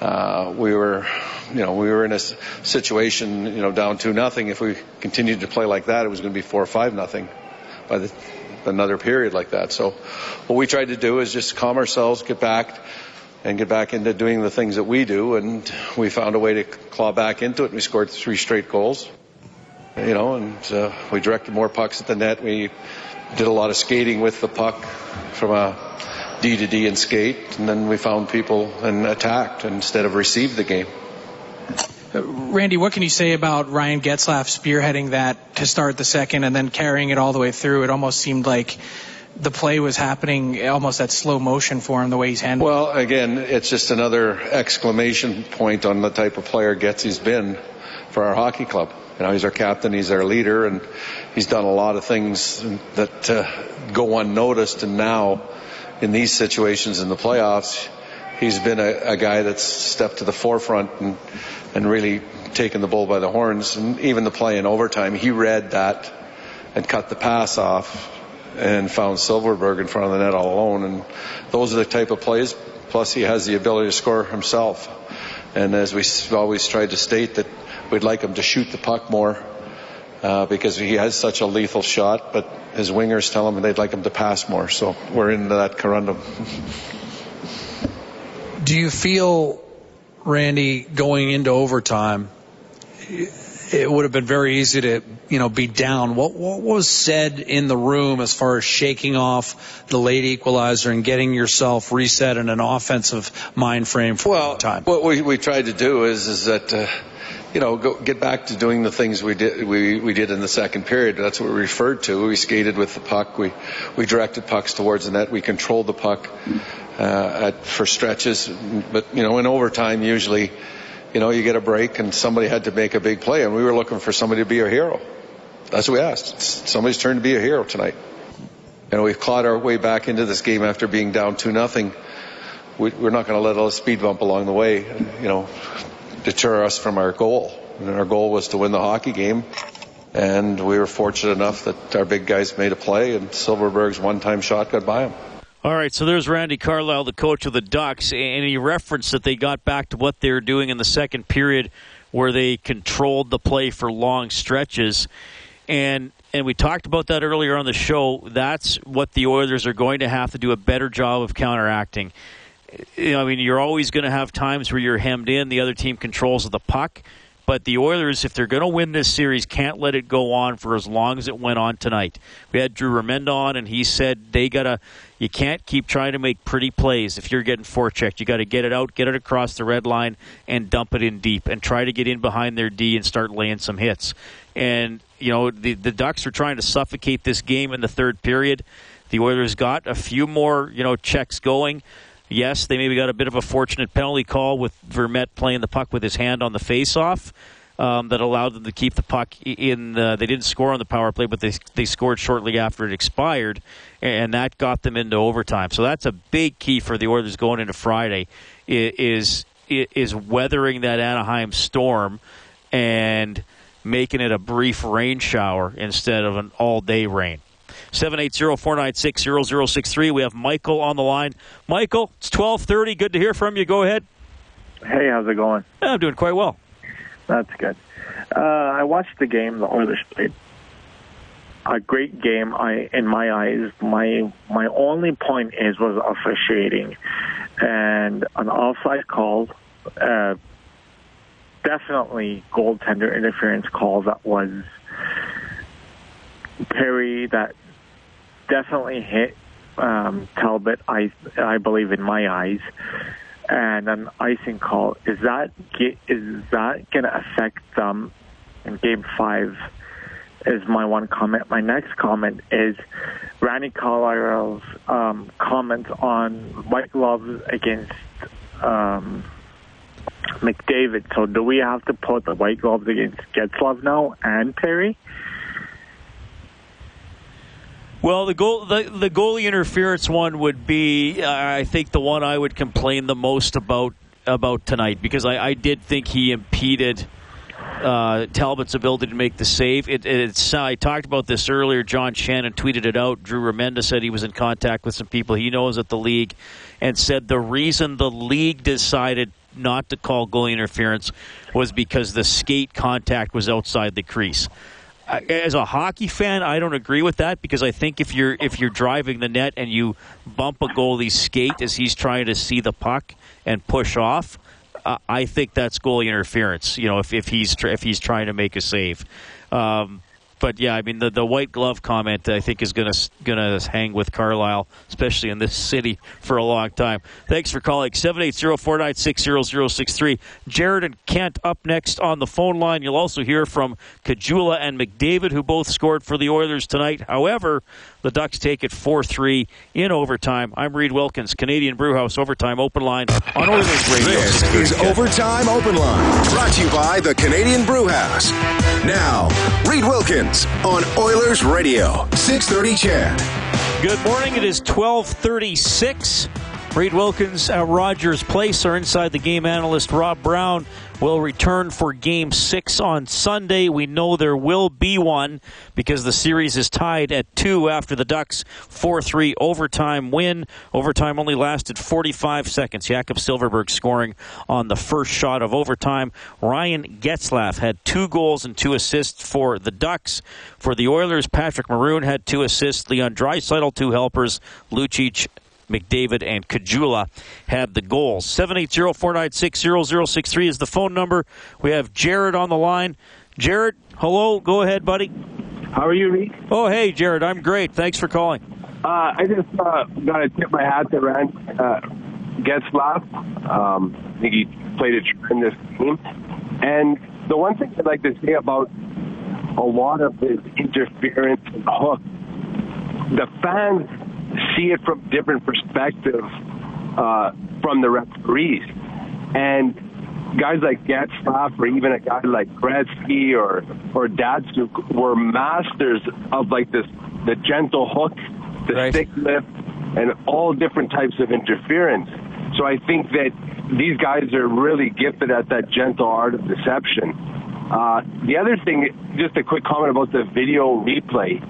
Speaker 24: uh, we were, you know, we were in a situation, you know, down two nothing. If we continued to play like that, it was going to be four or five nothing by the, another period like that. So, what we tried to do is just calm ourselves, get back, and get back into doing the things that we do. And we found a way to claw back into it. And we scored three straight goals. You know, and uh, we directed more pucks at the net. We did a lot of skating with the puck from a D to D and skate, and then we found people and attacked instead of received the game.
Speaker 12: Randy, what can you say about Ryan Getzlaf spearheading that to start the second and then carrying it all the way through? It almost seemed like the play was happening almost at slow motion for him, the way he's handling.
Speaker 24: Well, again, it's just another exclamation point on the type of player Getsy's been for our hockey club. You know, he's our captain, he's our leader, and he's done a lot of things that uh, go unnoticed. And now in these situations in the playoffs, he's been a, a guy that's stepped to the forefront and, and really taken the bull by the horns. And even the play in overtime, he read that and cut the pass off and found Silfverberg in front of the net all alone. And those are the type of plays. Plus, he has the ability to score himself. And as we always tried to state, that we'd like him to shoot the puck more uh, because he has such a lethal shot, but his wingers tell him they'd like him to pass more. So we're in that corundum.
Speaker 23: Do you feel, Randy, going into overtime, it would have been very easy to, you know, be down. What, what was said in the room as far as shaking off the late equalizer and getting yourself reset in an offensive mind frame for
Speaker 24: well,
Speaker 23: time?
Speaker 24: What we, we tried to do is, is that, uh, you know, go, get back to doing the things we did we, we did in the second period. That's what we referred to. We skated with the puck. We we directed pucks towards the net. We controlled the puck uh, at, for stretches. But you know, in overtime, usually, you know, you get a break and somebody had to make a big play, and we were looking for somebody to be a hero. That's what we asked. It's somebody's turn to be a hero tonight. And we've clawed our way back into this game after being down two nothing. We, we're not going to let a speed bump along the way. You know, deter us from our goal. And our goal was to win the hockey game. And we were fortunate enough that our big guys made a play, and Silfverberg's one time shot got by him.
Speaker 3: All right, so there's Randy Carlyle, the coach of the Ducks, and he referenced that they got back to what they were doing in the second period, where they controlled the play for long stretches. And and we talked about that earlier on the show. That's what the Oilers are going to have to do a better job of counteracting you know, I mean, you're always going to have times where you're hemmed in. The other team controls the puck. But the Oilers, if they're going to win this series, can't let it go on for as long as it went on tonight. We had Drew Remenda on, and he said they gotta. You can't keep trying to make pretty plays if you're getting forechecked. You got to get it out, get it across the red line, and dump it in deep, and try to get in behind their D and start laying some hits. And you know the the Ducks are trying to suffocate this game in the third period. The Oilers got a few more you know checks going. Yes, they maybe got a bit of a fortunate penalty call with Vermette playing the puck with his hand on the faceoff. Um, that allowed them to keep the puck in. Uh, they didn't score on the power play, but they they scored shortly after it expired, and that got them into overtime. So that's a big key for the Oilers going into Friday. Is is weathering that Anaheim storm and making it a brief rain shower instead of an all day rain. 780-496-0063. We have Michael on the line. Michael, it's 1230. Good to hear from you. Go ahead.
Speaker 25: Hey, how's it going?
Speaker 3: I'm doing quite well.
Speaker 25: That's good. Uh, I watched the game the Oilers played. A great game, I in my eyes. My my only point is was officiating, and an offside call, uh, definitely goaltender interference call that was Perry that definitely hit um, Talbot. I I believe in my eyes, and an icing call. Is that is that going to affect them in Game Five? Is my one comment. My next comment is Randy Carlyle's um, comments on white gloves against um, McDavid. So do we have to put the white gloves against Getzlaf now and Perry?
Speaker 3: Well, the goal, the, the goalie interference one would be, uh, I think, the one I would complain the most about about tonight because I, I did think he impeded uh, Talbot's ability to make the save. It, it, it's I talked about this earlier. John Shannon tweeted it out. Drew Remenda said he was in contact with some people he knows at the league, and said the reason the league decided not to call goalie interference was because the skate contact was outside the crease as a hockey fan, I don't agree with that because I think if you're if you're driving the net and you bump a goalie's skate as he's trying to see the puck and push off, uh, I think that's goalie interference. You know, if, if he's if he's trying to make a save. Um, but yeah, I mean the the white glove comment I think is going to going to hang with Carlyle, especially in this city for a long time. Thanks for calling 780-496-0063. Jared and Kent up next on the phone line. You'll also hear from Caggiula and McDavid who both scored for the Oilers tonight. However, the Ducks take it 4-3 in overtime. I'm Reed Wilkins, Canadian Brewhouse Overtime Open Line on Oilers Radio.
Speaker 1: This is Overtime Open Line, brought to you by the Canadian Brewhouse. Now, Reed Wilkins on Oilers Radio, 630 CHED.
Speaker 3: Good morning. It is 1236. Reed Wilkins at Rogers Place. Our inside the game analyst Rob Brown will return for game six on Sunday. We know there will be one because the series is tied at two after the Ducks 4 3 overtime win. Overtime only lasted 45 seconds. Jakob Silfverberg scoring on the first shot of overtime. Ryan Getzlaf had two goals and two assists for the Ducks. For the Oilers, Patrick Maroon had two assists. Leon Draisaitl, two helpers. Lucic McDavid and Caggiula had the goals. 780-496-0063 is the phone number. We have Jared on the line. Jared, hello. Go ahead, buddy.
Speaker 26: How are you, Reed?
Speaker 3: Oh, hey, Jared. I'm great. Thanks for calling.
Speaker 26: Uh, I just uh, got to tip my hat to Rand uh, Getzlaf. Um, I think he played a tremendous game. And the one thing I'd like to say about a lot of his interference and hook, the fans see it from different perspective uh, from the referees. And guys like Getzlaf or even a guy like Gretzky or or Datsyuk were masters of like this the gentle hook, the right. stick lift, and all different types of interference. So I think that these guys are really gifted at that gentle art of deception. Uh, the other thing, just a quick comment about the video replay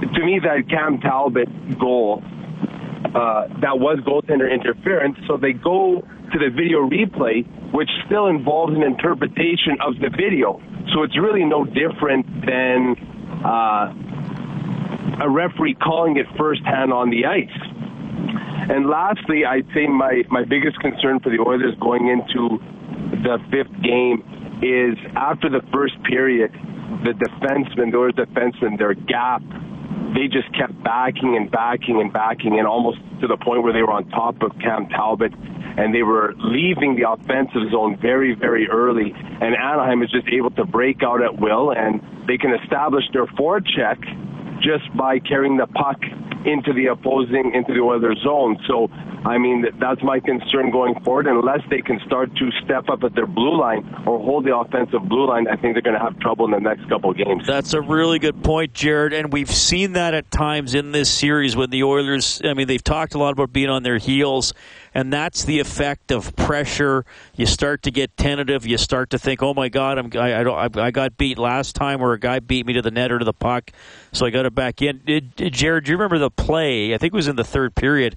Speaker 26: to me, that Cam Talbot goal, uh, that was goaltender interference. So they go to the video replay, which still involves an interpretation of the video. So it's really no different than uh, a referee calling it firsthand on the ice. And lastly, I'd say my, my biggest concern for the Oilers going into the fifth game is after the first period, the defensemen, those defensemen, their gap they just kept backing and backing and backing, and almost to the point where they were on top of Cam Talbot, and they were leaving the offensive zone very, very early. And Anaheim is just able to break out at will, and they can establish their forecheck just by carrying the puck into the opposing, into the Oilers zone. So, I mean, that's my concern going forward. Unless they can start to step up at their blue line or hold the offensive blue line, I think they're going to have trouble in the next couple of games.
Speaker 3: That's a really good point, Jared. And we've seen that at times in this series when the Oilers, I mean, they've talked a lot about being on their heels and that's the effect of pressure. You start to get tentative. You start to think, "Oh my God, I'm, I, I, don't, I, I got beat last time, where a guy beat me to the net or to the puck, so I got it back in." Did, Jared, do you remember the play? I think it was in the third period.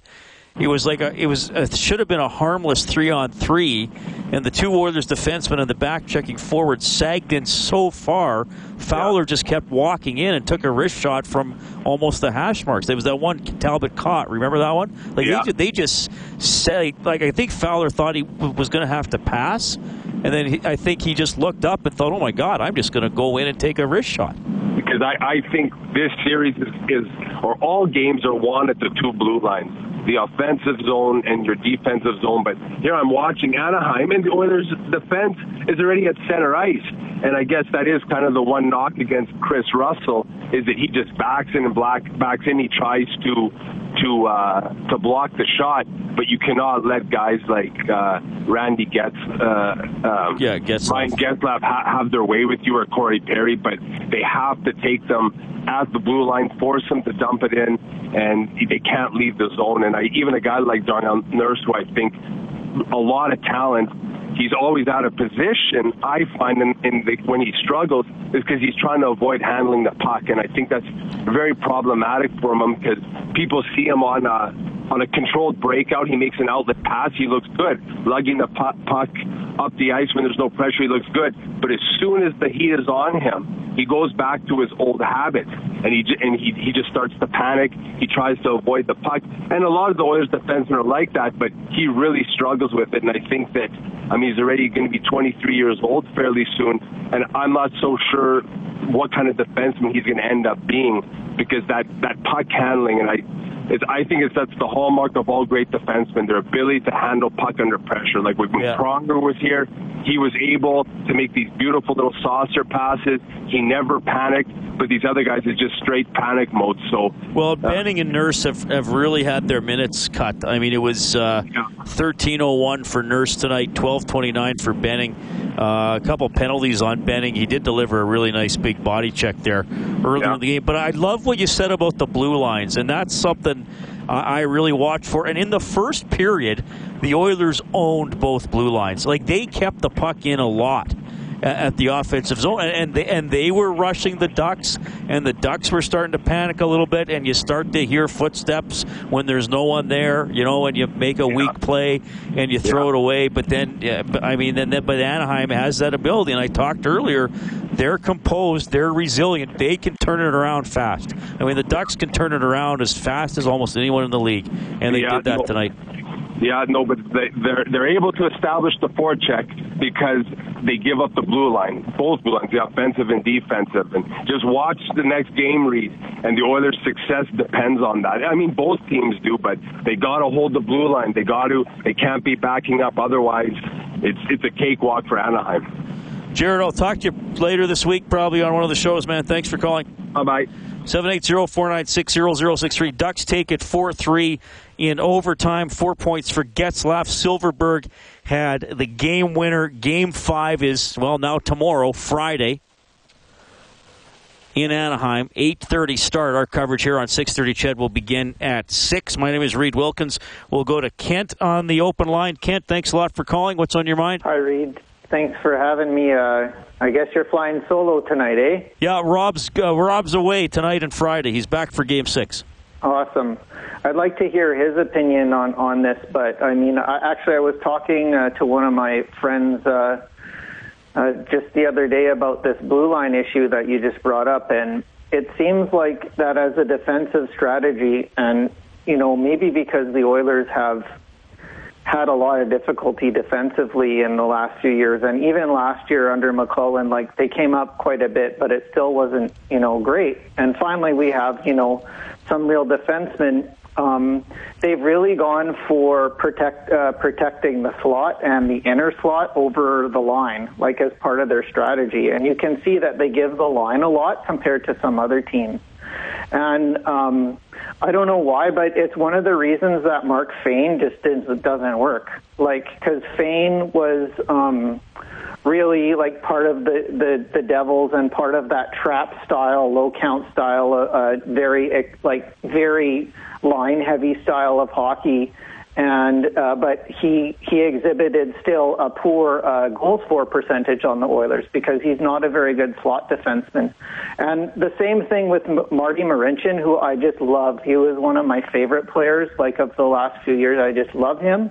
Speaker 3: It was like a, it was it should have been a harmless three on three, and the two Oilers defensemen in the back checking forward sagged in so far. Fowler just kept walking in and took a wrist shot from almost the hash marks. There was that one Talbot caught. Remember that one? Like
Speaker 26: Yeah.
Speaker 3: they, they just said like I think Fowler thought he w- was going to have to pass, and then he, I think he just looked up and thought, "Oh my God, I'm just going to go in and take a wrist shot."
Speaker 26: because I, I think this series is, is, or all games are won at the two blue lines, the offensive zone and your defensive zone. But here I'm watching Anaheim, and the Oilers' defense is already at center ice. And I guess that is kind of the one knock against Kris Russell is that he just backs in and black backs in. He tries to to uh, to block the shot, but you cannot let guys like uh, Randy Getz, uh, um,
Speaker 3: yeah, Getzlaf.
Speaker 26: Ryan Getzlaf ha- have their way with you or Corey Perry, but they have to take them at the blue line, force them to dump it in, and they can't leave the zone. And I, even a guy like Darnell Nurse, who I think a lot of talent, he's always out of position. I find in, in the, when he struggles is because he's trying to avoid handling the puck, and I think that's very problematic for him because people see him on a on a controlled breakout. He makes an outlet pass. He looks good, lugging the puck, up the ice when there's no pressure. He looks good, but as soon as the heat is on him, he goes back to his old habits, and he and he he just starts to panic. He tries to avoid the puck, and a lot of the Oilers defensemen are like that, but he really struggles with it. And I think that I mean he's already going to be 23 years old fairly soon, and I'm not so sure what kind of defenseman he's going to end up being because that that puck handling and I. It's, I think it's that's the hallmark of all great defensemen, their ability to handle puck under pressure. Like when
Speaker 3: Yeah.
Speaker 26: Pronger was here, he was able to make these beautiful little saucer passes. He never panicked, but these other guys is just straight panic mode. So
Speaker 3: Well, Benning and Nurse have, have really had their minutes cut. I mean, it was uh, 13:01 for Nurse tonight, 12:29 for Benning. Uh, a couple penalties on Benning. He did deliver a really nice big body check there earlier in the game. But I love what you said about the blue lines, and that's something I I really watch for. And in the first period, the Oilers owned both blue lines. Like they kept the puck in a lot at the offensive zone, and and they, and they were rushing the Ducks, and the Ducks were starting to panic a little bit, and you start to hear footsteps when there's no one there, you know, and you make a weak play and you throw it away. But then, yeah, I mean, then but Anaheim has that ability, and I talked earlier, they're composed, they're resilient, they can turn it around fast. I mean, the Ducks can turn it around as fast as almost anyone in the league, and they
Speaker 26: Yeah,
Speaker 3: did that
Speaker 26: no.
Speaker 3: tonight.
Speaker 26: Yeah, no, but they, they're they're able to establish the forecheck because they give up the blue line, both blue lines, the offensive and defensive, and just watch the next game read, and the Oilers' success depends on that. I mean, both teams do, but they got to hold the blue line. They got to. They can't be backing up, otherwise, it's it's a cakewalk for Anaheim.
Speaker 3: Jared, I'll talk to you later this week, probably on one of the shows, man. Thanks for calling.
Speaker 26: Bye bye.
Speaker 3: 780-496-0063. Ducks take it 4-3 in overtime. Four points for Getzlaf. Silfverberg had the game winner. Game five is, well, now tomorrow, Friday, in Anaheim. 8.30 start. Our coverage here on 6.30 Ched will begin at 6. My name is Reed Wilkins. We'll go to Kent on the open line. Kent, thanks a lot for calling. What's on your mind?
Speaker 27: Hi, Reed. Thanks for having me. Uh, I guess you're flying solo tonight, eh?
Speaker 3: Yeah, Rob's uh, Rob's away tonight and Friday. He's back for Game Six.
Speaker 27: Awesome. I'd like to hear his opinion on, on this, but I mean, I, actually, I was talking uh, to one of my friends uh, uh, just the other day about this blue line issue that you just brought up, and it seems like that as a defensive strategy, and you know, maybe because the Oilers have had a lot of difficulty defensively in the last few years, and even last year under McLellan, like they came up quite a bit, but it still wasn't, you know, great. And finally, we have, you know, some real defensemen. Um, they've really gone for protect uh, protecting the slot and the inner slot over the line, like as part of their strategy. And you can see that they give the line a lot compared to some other teams. And um, I don't know why, but it's one of the reasons that Mark Fayne just doesn't work. Like, because Fayne was um, really like part of the, the the Devils and part of that trap style, low count style, uh, uh, very like very line heavy style of hockey. And uh, but he he exhibited still a poor uh, goals for percentage on the Oilers because he's not a very good slot defenseman. And the same thing with M- Marty Marincin, who I just love. He was one of my favorite players, like of the last few years. I just love him.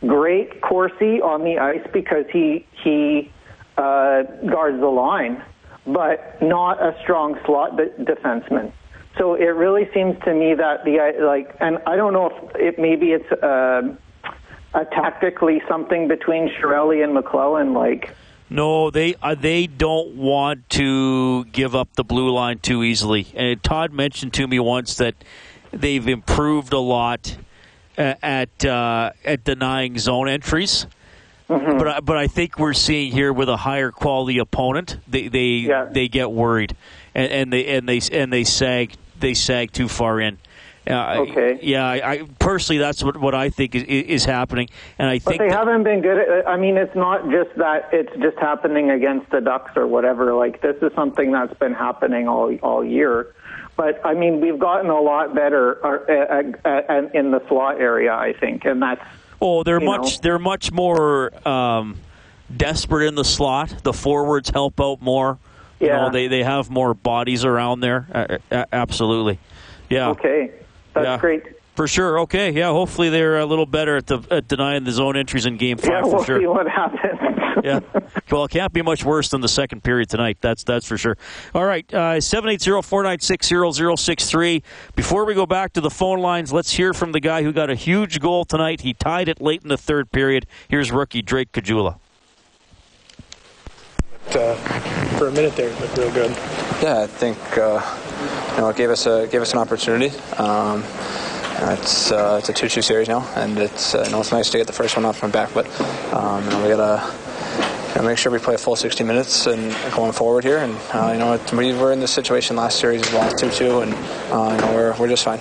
Speaker 27: Great Corsi on the ice because he he uh, guards the line, but not a strong slot de- defenseman. So it really seems to me that the like, and I don't know if it maybe it's uh, a tactically something between Chiarelli and McLellan, like.
Speaker 3: No, they uh, they don't want to give up the blue line too easily. And Todd mentioned to me once that they've improved a lot uh, at uh, at denying zone entries.
Speaker 27: Mm-hmm.
Speaker 3: But I, but I think we're seeing here with a higher quality opponent, they they,
Speaker 27: Yeah.
Speaker 3: they get worried, and, and they and they and they sag they sag too far in. Uh,
Speaker 27: Okay.
Speaker 3: Yeah, I, I personally that's what, what I think is, is happening, and I think
Speaker 27: But
Speaker 3: they
Speaker 27: haven't been good at I mean, it's not just that it's just happening against the Ducks or whatever. Like, this is something that's been happening all, all year. But, I mean, we've gotten a lot better uh, uh, uh, in the slot area, I think. And that's.
Speaker 3: Oh, they're much
Speaker 27: know.
Speaker 3: they're much more um, desperate in the slot. The forwards help out more. You
Speaker 27: Yeah.
Speaker 3: know, they they have more bodies around there. Uh, absolutely. Yeah.
Speaker 27: Okay. That's
Speaker 3: Yeah.
Speaker 27: great.
Speaker 3: For sure. Okay. Yeah. Hopefully they're a little better at the at denying the zone entries in Game Five.
Speaker 27: Yeah,
Speaker 3: for
Speaker 27: we'll
Speaker 3: sure.
Speaker 27: see what happens.
Speaker 3: yeah. Well, it can't be much worse than the second period tonight. That's that's for sure. All right, uh, seven eight zero four nine six zero zero six three. Before we go back to the phone lines, let's hear from the guy who got a huge goal tonight. He tied it late in the third period. Here's rookie Drake Caggiula.
Speaker 12: Uh, for a minute there, it looked real good.
Speaker 28: Yeah, I think uh, you know it gave us a gave us an opportunity. Um, it's uh, it's a two-two series now, and it's uh, you know it's nice to get the first one off my back, but um, you know we gotta you know, make sure we play a full 60 minutes and going forward here. And uh, you know it- we were in this situation last series as well, two-two, and uh, you know we're we're just fine.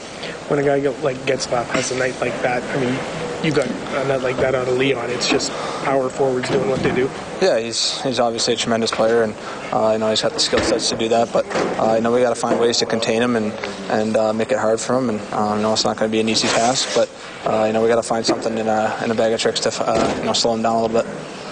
Speaker 12: When a guy get, like Getzlaf has a night like that, I mean, you got a night like that out of Leon. It's just power forwards doing what they do.
Speaker 28: Yeah, he's he's obviously a tremendous player, and uh, you know he's got the skill sets to do that. But uh, you know we got to find ways to contain him and and uh, make it hard for him. And uh, you know it's not going to be an easy task, but uh, you know we got to find something in a in a bag of tricks to uh, you know slow him down a little bit.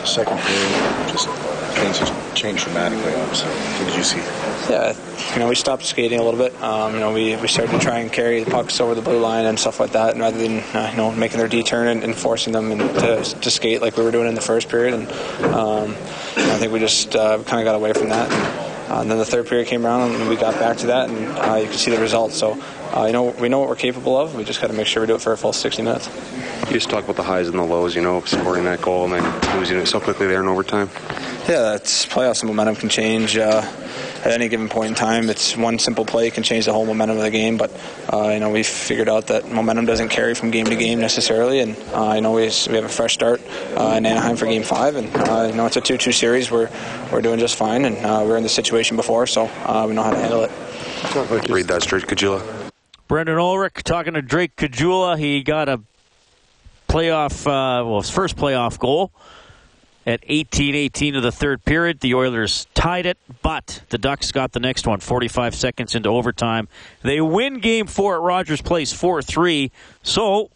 Speaker 29: Second period, just things changed dramatically. Obviously, what did you see?
Speaker 28: Yeah, you know we stopped skating a little bit. Um, you know we, we started to try and carry the pucks over the blue line and stuff like that, and rather than uh, you know making their D turn and, and forcing them and to, to skate like we were doing in the first period. And um, I think we just uh, kind of got away from that. And, uh, and then the third period came around and we got back to that, and uh, you can see the results. So uh, you know we know what we're capable of. We just got to make sure we do it for a full 60 minutes.
Speaker 30: You just talk about the highs and the lows, you know, scoring that goal and then losing it so quickly there in overtime.
Speaker 28: Yeah, it's playoffs. The momentum can change uh, at any given point in time. It's one simple play can change the whole momentum of the game. But uh, you know, we've figured out that momentum doesn't carry from game to game necessarily. And uh, I know we, we have a fresh start uh, in Anaheim for Game Five, and uh, you know it's a two-two series. We're we're doing just fine, and uh, we are in the situation before, so uh, we know how to handle it.
Speaker 30: Read that straight, Caggiula.
Speaker 3: Brendan Ulrich talking to Drake Caggiula. He got a playoff, uh, well, his first playoff goal at 18-18 of the third period. The Oilers tied it, but the Ducks got the next one 45 seconds into overtime. They win game four at Rogers Place 4-3. So,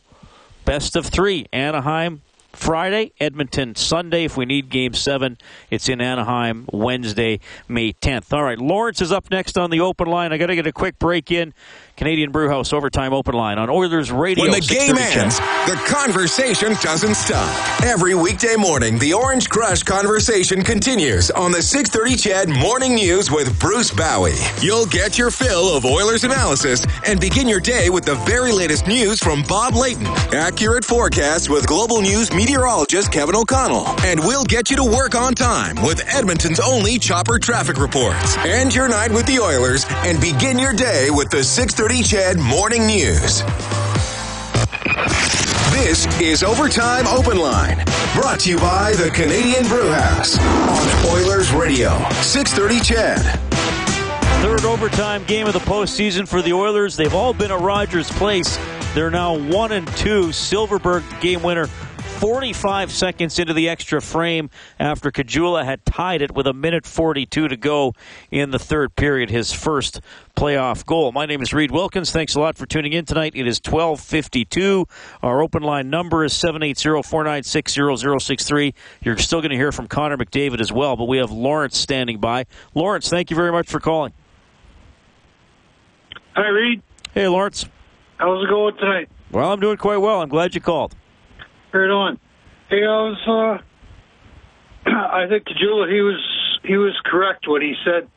Speaker 3: best of three. Anaheim Friday, Edmonton Sunday. If we need game seven, it's in Anaheim Wednesday, May 10th. All right, Lawrence is up next on the open line. I got to get a quick break in. Canadian Brewhouse Overtime Open Line on Oilers Radio.
Speaker 1: When the game
Speaker 3: 6:30
Speaker 1: ends, the conversation doesn't stop. Every weekday morning, the Orange Crush conversation continues on the 630 CHED Morning News with Bruce Bowie. You'll get your fill of Oilers analysis and begin your day with the very latest news from Bob Layton, accurate forecasts with Global News meteorologist Kevin O'Connell, and we'll get you to work on time with Edmonton's only chopper traffic reports. End your night with the Oilers and begin your day with the 630 CHED Morning News. This is Overtime Open Line, brought to you by the Canadian Brewhouse on Oilers Radio, 630 CHED.
Speaker 3: Third overtime game of the postseason for the Oilers. They've all been at Rogers Place. They're now one and two. Silfverberg game winner 45 seconds into the extra frame after Caggiula had tied it with a minute 42 to go in the third period, his first playoff goal. My name is Reed Wilkins. Thanks a lot for tuning in tonight. It is 1252. Our open line number is 780-496-0063. You're still going to hear from Connor McDavid as well, but we have Lawrence standing by. Lawrence, thank you very much for calling.
Speaker 31: Hi, Reed.
Speaker 3: Hey, Lawrence.
Speaker 31: How's it going tonight?
Speaker 3: Well, I'm doing quite well. I'm glad you called.
Speaker 31: Right on. Hey, I was. Uh, I think Caggiula, he was he was correct when he said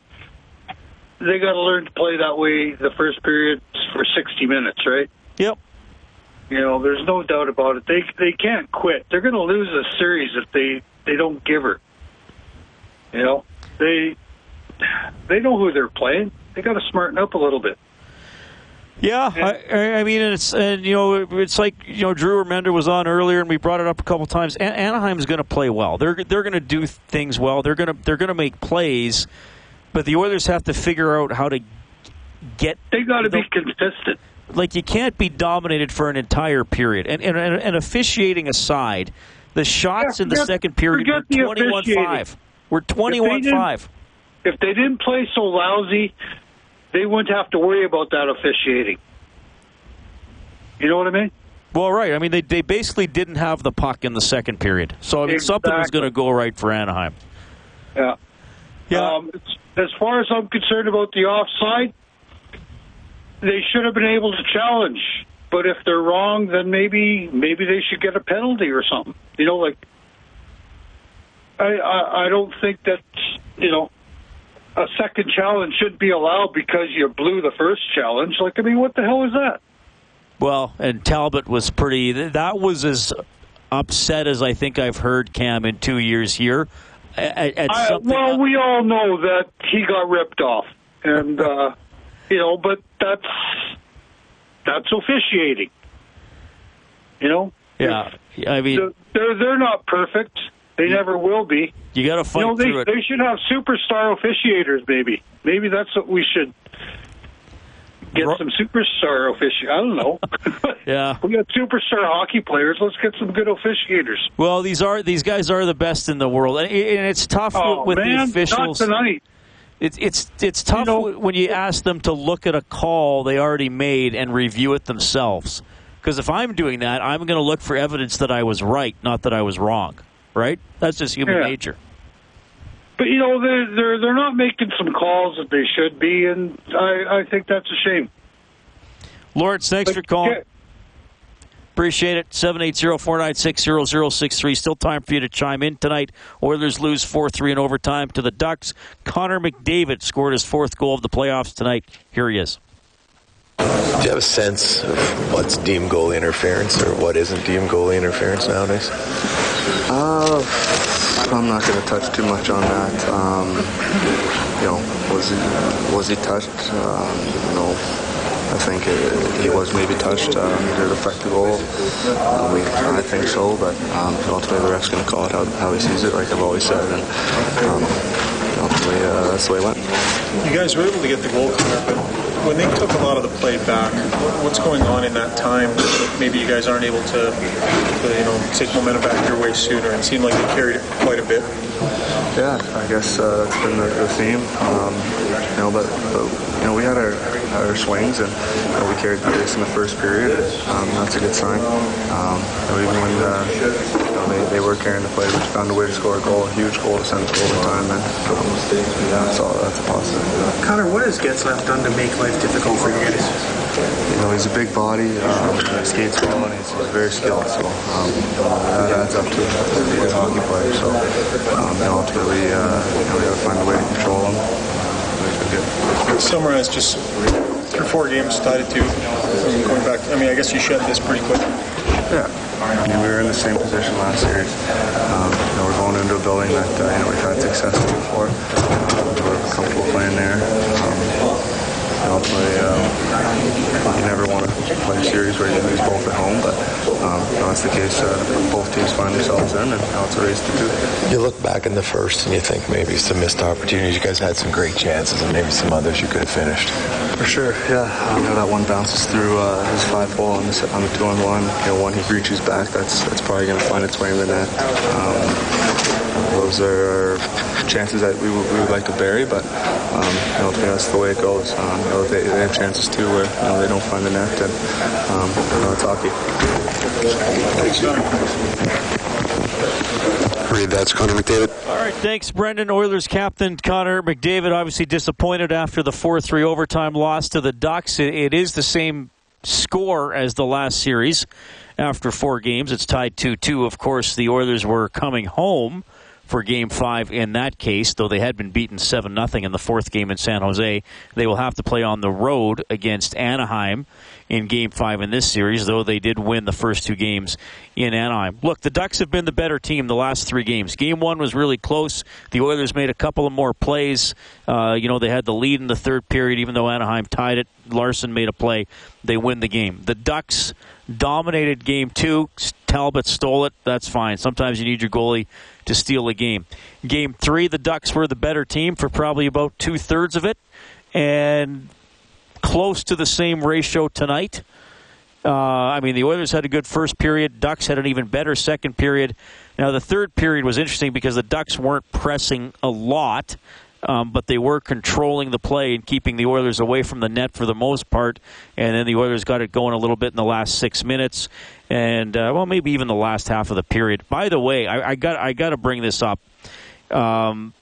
Speaker 31: they got to learn to play that way the first period for 60 minutes, right?
Speaker 3: Yep.
Speaker 31: You know, there's no doubt about it. They they can't quit. They're going to lose a series if they they don't give her. You know, they they know who they're playing. They got to smarten up a little bit.
Speaker 3: Yeah, I, I mean, it's and you know, it's like you know, Drew Remenda was on earlier, and we brought it up a couple times. An- Anaheim's going to play well. They're they're going to do things well. They're going to they're going to make plays, but the Oilers have to figure out how to get.
Speaker 31: They got to be consistent.
Speaker 3: Like you can't be dominated for an entire period. And and, and, and officiating aside, the shots
Speaker 31: Yeah,
Speaker 3: in the
Speaker 31: forget-
Speaker 3: second period were
Speaker 31: twenty-one
Speaker 3: five. We're twenty one five.
Speaker 31: If they didn't play so lousy, they wouldn't have to worry about that officiating. You know what I mean?
Speaker 3: Well, right. I mean, they they basically didn't have the puck in the second period, so I mean, something was going to go right for Anaheim.
Speaker 31: Yeah.
Speaker 3: Yeah.
Speaker 31: Um, as far as I'm concerned about the offside, they should have been able to challenge. But if they're wrong, then maybe maybe they should get a penalty or something. You know, like I I, I don't think that you know a second challenge should be allowed because you blew the first challenge. Like I mean, what the hell is that?
Speaker 3: Well, and Talbot was pretty. That was as upset as I think I've heard Cam in two years here. At, at
Speaker 31: I, well, we all know that he got ripped off, and uh, you know, but that's that's officiating. You know,
Speaker 3: yeah. I mean,
Speaker 31: they're they're not perfect. They never will be.
Speaker 3: You got to fight
Speaker 31: you know, they
Speaker 3: through it.
Speaker 31: they should have superstar officiators. Maybe maybe that's what we should get some superstar officiators. I don't know.
Speaker 3: Yeah.
Speaker 31: we got superstar hockey players. Let's get some good officiators.
Speaker 3: Well, these are these guys are the best in the world, and, and it's tough
Speaker 31: Oh,
Speaker 3: with
Speaker 31: man,
Speaker 3: the officials.
Speaker 31: not tonight.
Speaker 3: It's it's it's tough when you ask them to look at a call they already made and review it themselves. Because if I'm doing that, I'm going to look for evidence that I was right, not that I was wrong. Right? That's just human
Speaker 31: Yeah.
Speaker 3: nature.
Speaker 31: But you know they're they're they're not making some calls that they should be, and I I think that's a shame.
Speaker 3: Lawrence, thanks for calling.
Speaker 31: yeah.
Speaker 3: Appreciate it. 780-496-0063. Still time for you to chime in tonight. Oilers lose 4-3 in overtime to the Ducks. Connor McDavid scored his fourth goal of the playoffs tonight. Here he is.
Speaker 32: Do you have a sense of what's deemed goal interference or what isn't deemed goal interference nowadays?
Speaker 33: Uh, I'm not going to touch too much on that. Um, you know, was he was he touched? Um, you know, I think he was maybe touched. Um, did it affect the goal? Um, we, I think so, but um, ultimately the ref's going to call it how, how he sees it, like I've always said, and um, ultimately uh, that's the way it went.
Speaker 20: You guys were able to get the goal, Connor, but when they took a lot of the play back, what's going on in that time maybe you guys aren't able to, to you know, take momentum back your way sooner? It seemed like they carried it quite a bit.
Speaker 33: Yeah, I guess uh, that's been the, the theme. Um, you know, but, but you know, we had our, our swings, and you know, we carried the pace in the first period. Um, that's a good sign. Um, you know, even when uh, you know, they, they were carrying the play, we found a way to score a goal, a huge goal to send us to overtime, and um, that's all. That's a positive.
Speaker 34: Connor, what has Getzlaf done to make life difficult for you guys?
Speaker 33: You know, he's a big body, um, he skates well, and he's, he's very skilled. So um, that adds up to to a good hockey player. So um, you know, ultimately, uh, you know, we got to find a way to control him.
Speaker 20: Summarize just through four games, tied two. Going back, I mean, I guess you shed this pretty quick.
Speaker 33: Yeah. I mean, we were in the same position last series. Um, you know, we're going into a building that uh, you know we've had success before. Um, we're comfortable playing there. Um, you never want to play a series where you lose both at home, but um, that's the case. Uh, both teams find themselves in, and now it's a race to two.
Speaker 32: You look back in the first and you think maybe some missed opportunities. You guys had some great chances and maybe some others you could have finished.
Speaker 33: For sure, yeah. Um, you know, that one bounces through uh, his five ball on the, on the two on one. You know, one he reaches back, that's that's probably going to find its way in the net. Um, those are chances that we would, we would like to bury, but um, you know, that's the way it goes. Um, you know, they, they, have chances too where you know they don't find the net, and um, you know, it's hockey.
Speaker 32: That's Connor McDavid.
Speaker 3: All right, thanks, Brendan. Oilers captain Connor McDavid obviously disappointed after the 4 3 overtime loss to the Ducks. It, it is the same score as the last series after four games. It's tied 2 2. Of course, the Oilers were coming home for game five in that case, though they had been beaten 7 0 in the fourth game in San Jose. They will have to play on the road against Anaheim in game five in this series, though they did win the first two games in Anaheim. Look, the Ducks have been the better team the last three games. Game one was really close. The Oilers made a couple of more plays. Uh, you know, they had the lead in the third period, even though Anaheim tied it. Larsson made a play. They win the game. The Ducks dominated game two. Talbot stole it. That's fine. Sometimes you need your goalie to steal a game. Game three, the Ducks were the better team for probably about two thirds of it. And close to the same ratio tonight. Uh, I mean, the Oilers had a good first period. Ducks had an even better second period. Now, the third period was interesting because the Ducks weren't pressing a lot, um, but they were controlling the play and keeping the Oilers away from the net for the most part. And then the Oilers got it going a little bit in the last six minutes, and uh, well, maybe even the last half of the period. By the way, I, I got I got to bring this up. Um,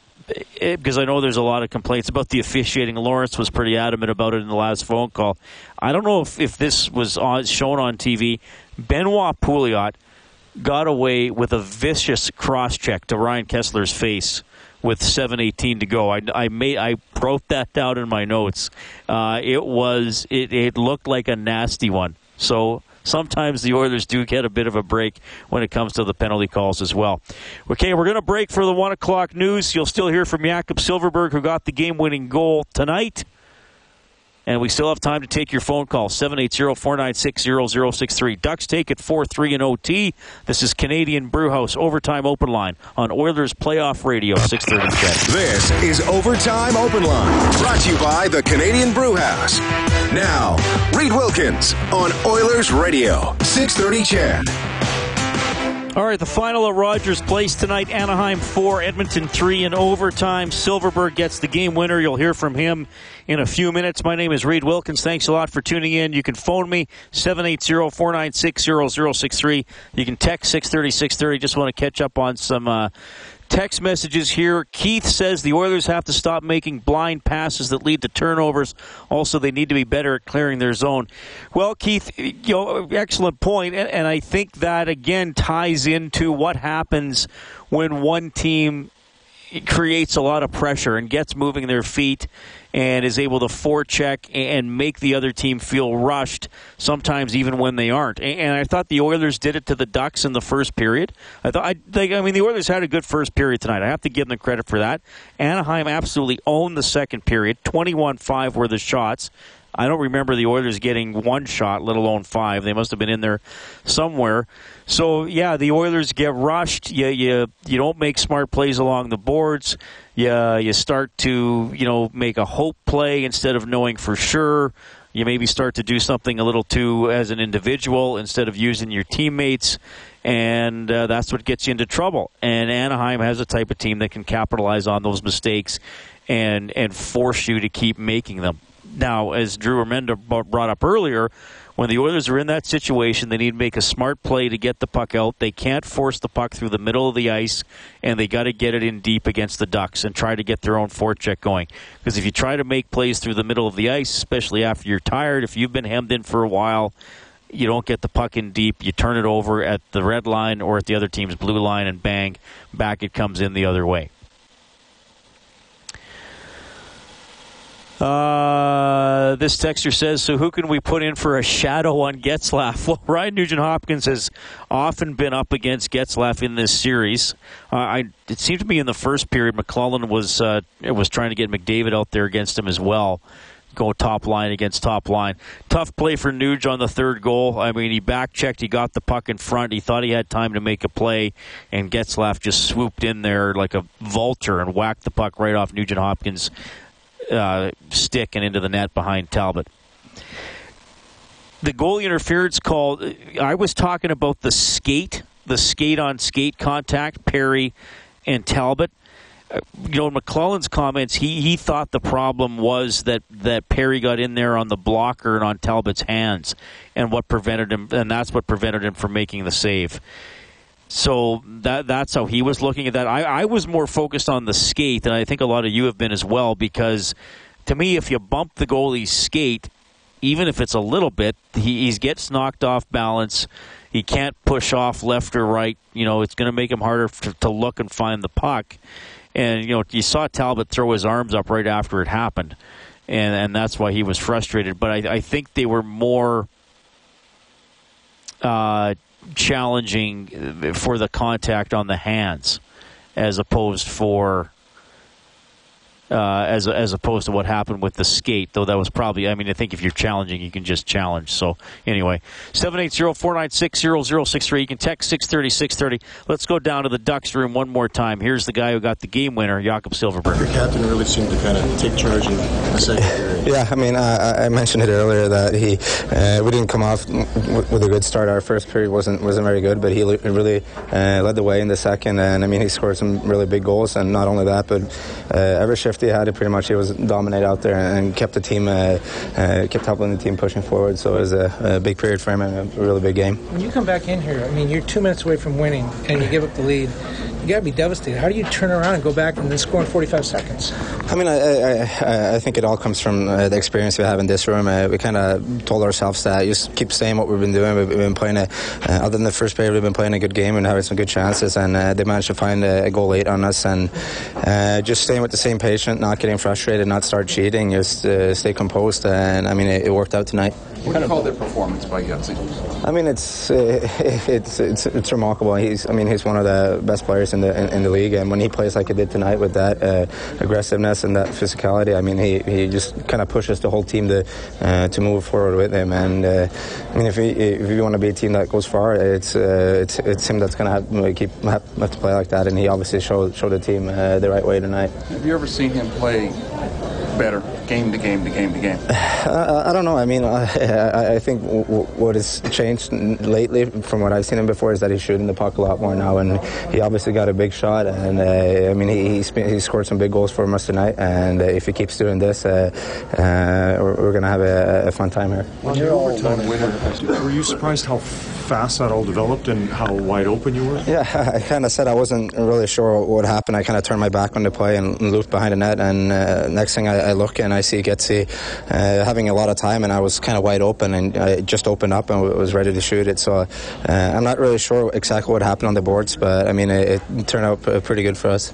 Speaker 3: because I know there's a lot of complaints about the officiating. Lawrence was pretty adamant about it in the last phone call. I don't know if, if this was on, shown on TV. Benoit Pouliot got away with a vicious cross check to Ryan Kesler's face with 7:18 to go. I, I made I wrote that down in my notes. Uh, it was it, it looked like a nasty one. So sometimes the Oilers do get a bit of a break when it comes to the penalty calls as well. Okay, we're going to break for the 1 o'clock news. You'll still hear from Jakob Silfverberg, who got the game winning goal tonight. And we still have time to take your phone call, 780-496-0063. Ducks take it 4-3 in OT. This is Canadian Brewhouse Overtime Open Line on Oilers Playoff Radio, 630
Speaker 1: This is Overtime Open Line, brought to you by the Canadian Brewhouse. Now, Reed Wilkins on Oilers Radio, 630 CHED.
Speaker 3: All right, the final at Rogers Place tonight Anaheim 4, Edmonton 3 in overtime. Silfverberg gets the game winner. You'll hear from him in a few minutes. My name is Reed Wilkins. Thanks a lot for tuning in. You can phone me 780 496 0063. You can text 630 630. Just want to catch up on some. Uh, Text messages here. Keith says the Oilers have to stop making blind passes that lead to turnovers. Also, they need to be better at clearing their zone. Well, Keith, you know, excellent point, and, and I think that again ties into what happens when one team creates a lot of pressure and gets moving their feet and is able to forecheck and make the other team feel rushed, sometimes even when they aren't. And I thought the Oilers did it to the Ducks in the first period. I thought, I, they, I mean, the Oilers had a good first period tonight. I have to give them credit for that. Anaheim absolutely owned the second period. 21 5 were the shots. I don't remember the Oilers getting one shot, let alone five. They must have been in there somewhere. So yeah, the Oilers get rushed. You you you don't make smart plays along the boards. You you start to you know make a hope play instead of knowing for sure. You maybe start to do something a little too as an individual instead of using your teammates, and uh, that's what gets you into trouble. And Anaheim has a type of team that can capitalize on those mistakes and and force you to keep making them. Now, as Drew Remenda brought up earlier, when the Oilers are in that situation, they need to make a smart play to get the puck out. They can't force the puck through the middle of the ice, and they got to get it in deep against the Ducks and try to get their own forecheck going. Because if you try to make plays through the middle of the ice, especially after you're tired, if you've been hemmed in for a while, you don't get the puck in deep. You turn it over at the red line or at the other team's blue line, and bang, back it comes in the other way. Uh, this texter says, so who can we put in for a shadow on Getzlaf? Well, Ryan Nugent Hopkins has often been up against Getzlaf in this series. Uh, I, it seemed to me in the first period, McLellan was uh, was trying to get McDavid out there against him as well. go top line against top line. Tough play for Nuge on the third goal. I mean, he back checked, he got the puck in front, he thought he had time to make a play, and Getzlaf just swooped in there like a vulture and whacked the puck right off Nugent Hopkins' uh, stick and into the net behind Talbot. The goalie interference call, I was talking about the skate, the skate on skate contact, Perry and Talbot you know, McLellan's comments, he, he thought the problem was that, that Perry got in there on the blocker and on Talbot's hands, and what prevented him, and that's what prevented him from making the save. So that that's how he was looking at that. I, I was more focused on the skate, and I think a lot of you have been as well, because to me, if you bump the goalie's skate, even if it's a little bit, he, he gets knocked off balance. He can't push off left or right. You know, it's going to make him harder to, to look and find the puck. And you know, you saw Talbot throw his arms up right after it happened, and and that's why he was frustrated. But I, I think they were more uh, challenging uh, for the contact on the hands, as opposed for uh, as as opposed to what happened with the skate. Though that was probably, I mean, I think if you're challenging, you can just challenge. So anyway, 780-496-0063. You can text 630 630. Let's go down to the Ducks room one more time. Here's the guy who got the game winner, Jakob Silfverberg.
Speaker 35: Your captain really seemed to kind of take charge in the second period.
Speaker 36: Yeah, I mean, I, I mentioned it earlier that he uh, we didn't come off with a good start. Our first period wasn't wasn't very good, but he really uh, led the way in the second, and I mean, he scored some really big goals. And not only that, but uh, every he had it pretty much. He was dominate out there and kept the team, uh, uh, kept helping the team pushing forward. So it was a, a, big period for him and a really big game.
Speaker 37: When you come back in here, I mean, you're two minutes away from winning and you give up the lead. You got to be devastated. How do you turn around and go back and then score in 45 seconds?
Speaker 36: I mean, I, I, I think it all comes from uh, the experience we have in this room. Uh, we kind of told ourselves that just keep saying what we've been doing. We've, been playing a, uh, other than the first period, we've been playing a good game and having some good chances. And uh, they managed to find a, a, goal late on us. And uh, just staying with the same patient, not getting frustrated, not start cheating, just uh, stay composed. And I mean, it, it worked out tonight.
Speaker 38: What do you call their performance by Yahtzee?
Speaker 36: I mean, it's, it's it's it's remarkable. He's I mean, he's one of the best players in the in, in the league, and when he plays like he did tonight with that uh, aggressiveness and that physicality, I mean, he, he just kind of pushes the whole team to uh, to move forward with him. And uh, I mean, if you if you want to be a team that goes far, it's it's it's him that's going to have keep have, have, to play like that, and he obviously showed showed the team the right way tonight.
Speaker 38: Have you ever seen him play better game to game to game to game?
Speaker 36: Uh, I don't know. I mean, I, I think w- w- what has changed lately from what I've seen him before is that he's shooting the puck a lot more now, and he obviously got a big shot. And uh, I mean, he, he scored some big goals for us tonight. And uh, if he keeps doing this, uh, uh, we're, we're going to have a, a, fun time here.
Speaker 38: On your overtime winner,
Speaker 39: were you surprised how fast that all developed and how wide open you were?
Speaker 36: Yeah, I kind of said I wasn't really sure what happened. I kind of turned my back on the play and looped behind the net, and uh, next thing I, I, look and I see Getsy uh, having a lot of time, and I was kind of wide open, and I just opened up and was ready to shoot it. So uh, I'm not really sure exactly what happened on the boards, but I mean, it, it turned out pretty good for us.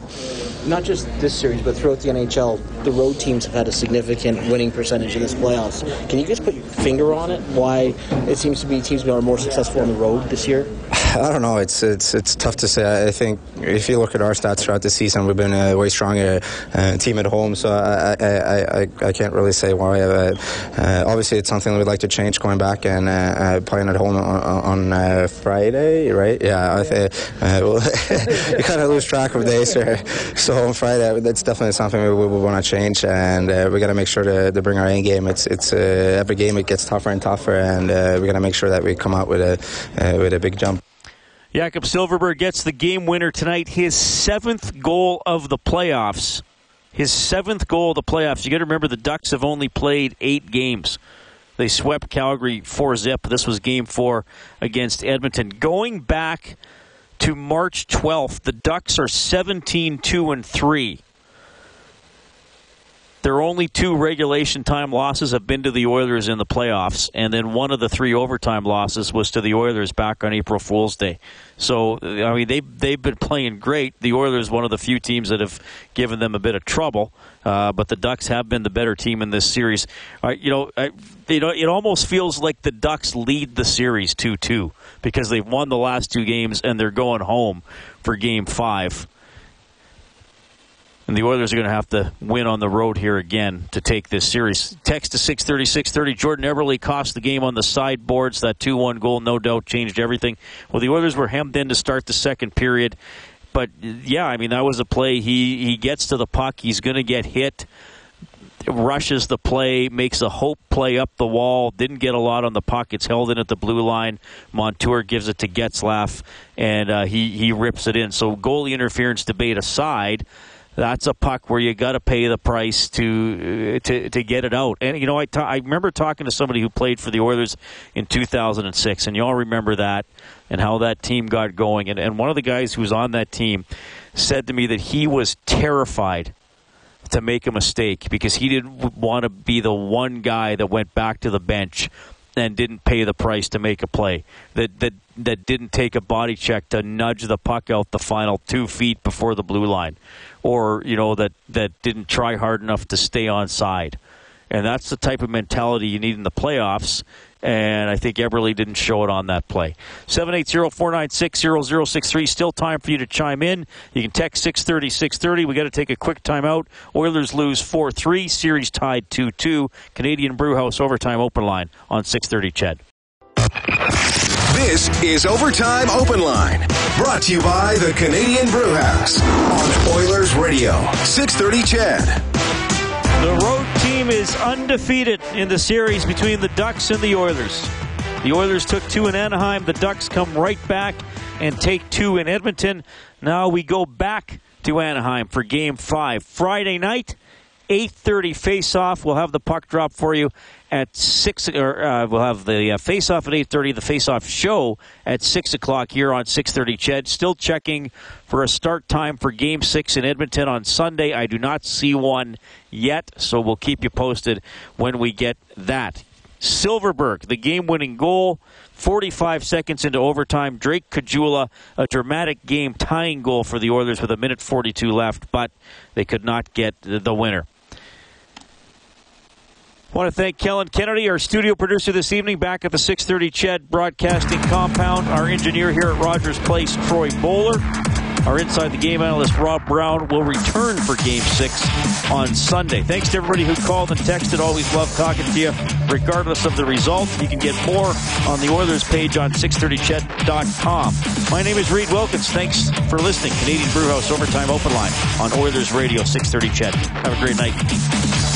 Speaker 40: Not just this series, but throughout the NHL, the road teams have had a significant winning percentage in this playoffs. Can you just put your finger on it? Why it seems to be teams are more successful on the road this year?
Speaker 36: I don't know. It's it's it's tough to say. I think if you look at our stats throughout the season, we've been a way stronger uh, team at home. So I I, I, I can't really say why. Uh, uh, obviously, it's something we'd like to change going back and uh, uh, playing at home on, on uh, Friday, right? Yeah, I think well, you kind of lose track of days here. So on Friday, that's definitely something we, we, we want to change, and we got to make sure to, to, bring our A game. It's it's every game it gets tougher and tougher, and we got to make sure that we come out with a with a big jump.
Speaker 3: Jakob Silfverberg gets the game winner tonight, his seventh goal of the playoffs. His seventh goal of the playoffs. You got to remember the Ducks have only played eight games. They swept Calgary 4 zip. This was game four against Edmonton. Going back to March 12th, the Ducks are 17 2 and 3. Their only two regulation time losses have been to the Oilers in the playoffs, and then one of the three overtime losses was to the Oilers back on April Fool's Day. So, I mean, they they've been playing great. The Oilers, one of the few teams that have given them a bit of trouble, uh, but the Ducks have been the better team in this series. Uh, you know, I, it, it almost feels like the Ducks lead the series two two because they've won the last two games and they're going home for Game Five And the Oilers are going to have to win on the road here again to take this series. Text to 630, 630. Jordan Eberle cost the game on the sideboards. That 2 1 goal, no doubt, changed everything. Well, the Oilers were hemmed in to start the second period. But yeah, I mean, that was a play. He, he gets to the puck, he's going to get hit rushes the play, makes a hope play up the wall, didn't get a lot on the puck. It's held in at the blue line. Montour gives it to Getzlaf, and uh, he, he rips it in. So, goalie interference debate aside, that's a puck where you got to pay the price to uh, to to get it out. And you know, I, ta- I remember talking to somebody who played for the Oilers in 2006, and you all remember that and how that team got going. And, and one of the guys who was on that team said to me that he was terrified to make a mistake because he didn't want to be the one guy that went back to the bench and didn't pay the price to make a play. That that that didn't take a body check to nudge the puck out the final two feet before the blue line, or you know that that didn't try hard enough to stay on side. And that's the type of mentality you need in the playoffs and I think Eberle didn't show it on that play. 780-496-0063. Still time for you to chime in. You can text 630 630. We got to take a quick timeout. Oilers lose 4-3. Series tied 2-2. Canadian Brewhouse overtime open line on 630 Ched.
Speaker 1: This is Overtime Open Line, brought to you by the Canadian Brewhouse on Oilers Radio, 630 CHED.
Speaker 3: The road team is undefeated in the series between the Ducks and the Oilers. The Oilers took two in Anaheim. The Ducks come right back and take two in Edmonton. Now we go back to Anaheim for Game Five Friday night. 8:30 face-off. We'll have the puck drop for you at six. Or uh, we'll have the uh, face-off at 8:30. The face-off show at six o'clock here on 6:30. Ched still checking for a start time for Game Six in Edmonton on Sunday. I do not see one yet, so we'll keep you posted when we get that. Silfverberg, the game-winning goal. 45 seconds into overtime, Drake Caggiula, a dramatic game tying goal for the Oilers with a minute 42 left, but they could not get the winner. Want to thank Kellen Kennedy, our studio producer this evening, back at the 630 Ched Broadcasting Compound. Our engineer here at Rogers Place, Troy Bowler. Our Inside the Game analyst, Rob Brown, will return for Game 6 on Sunday. Thanks to everybody who called and texted. Always love talking to you, regardless of the result. You can get more on the Oilers page on 630ched.com. My name is Reed Wilkins. Thanks for listening. Canadian Brewhouse Overtime Open Line on Oilers Radio 630 Ched. Have a great night.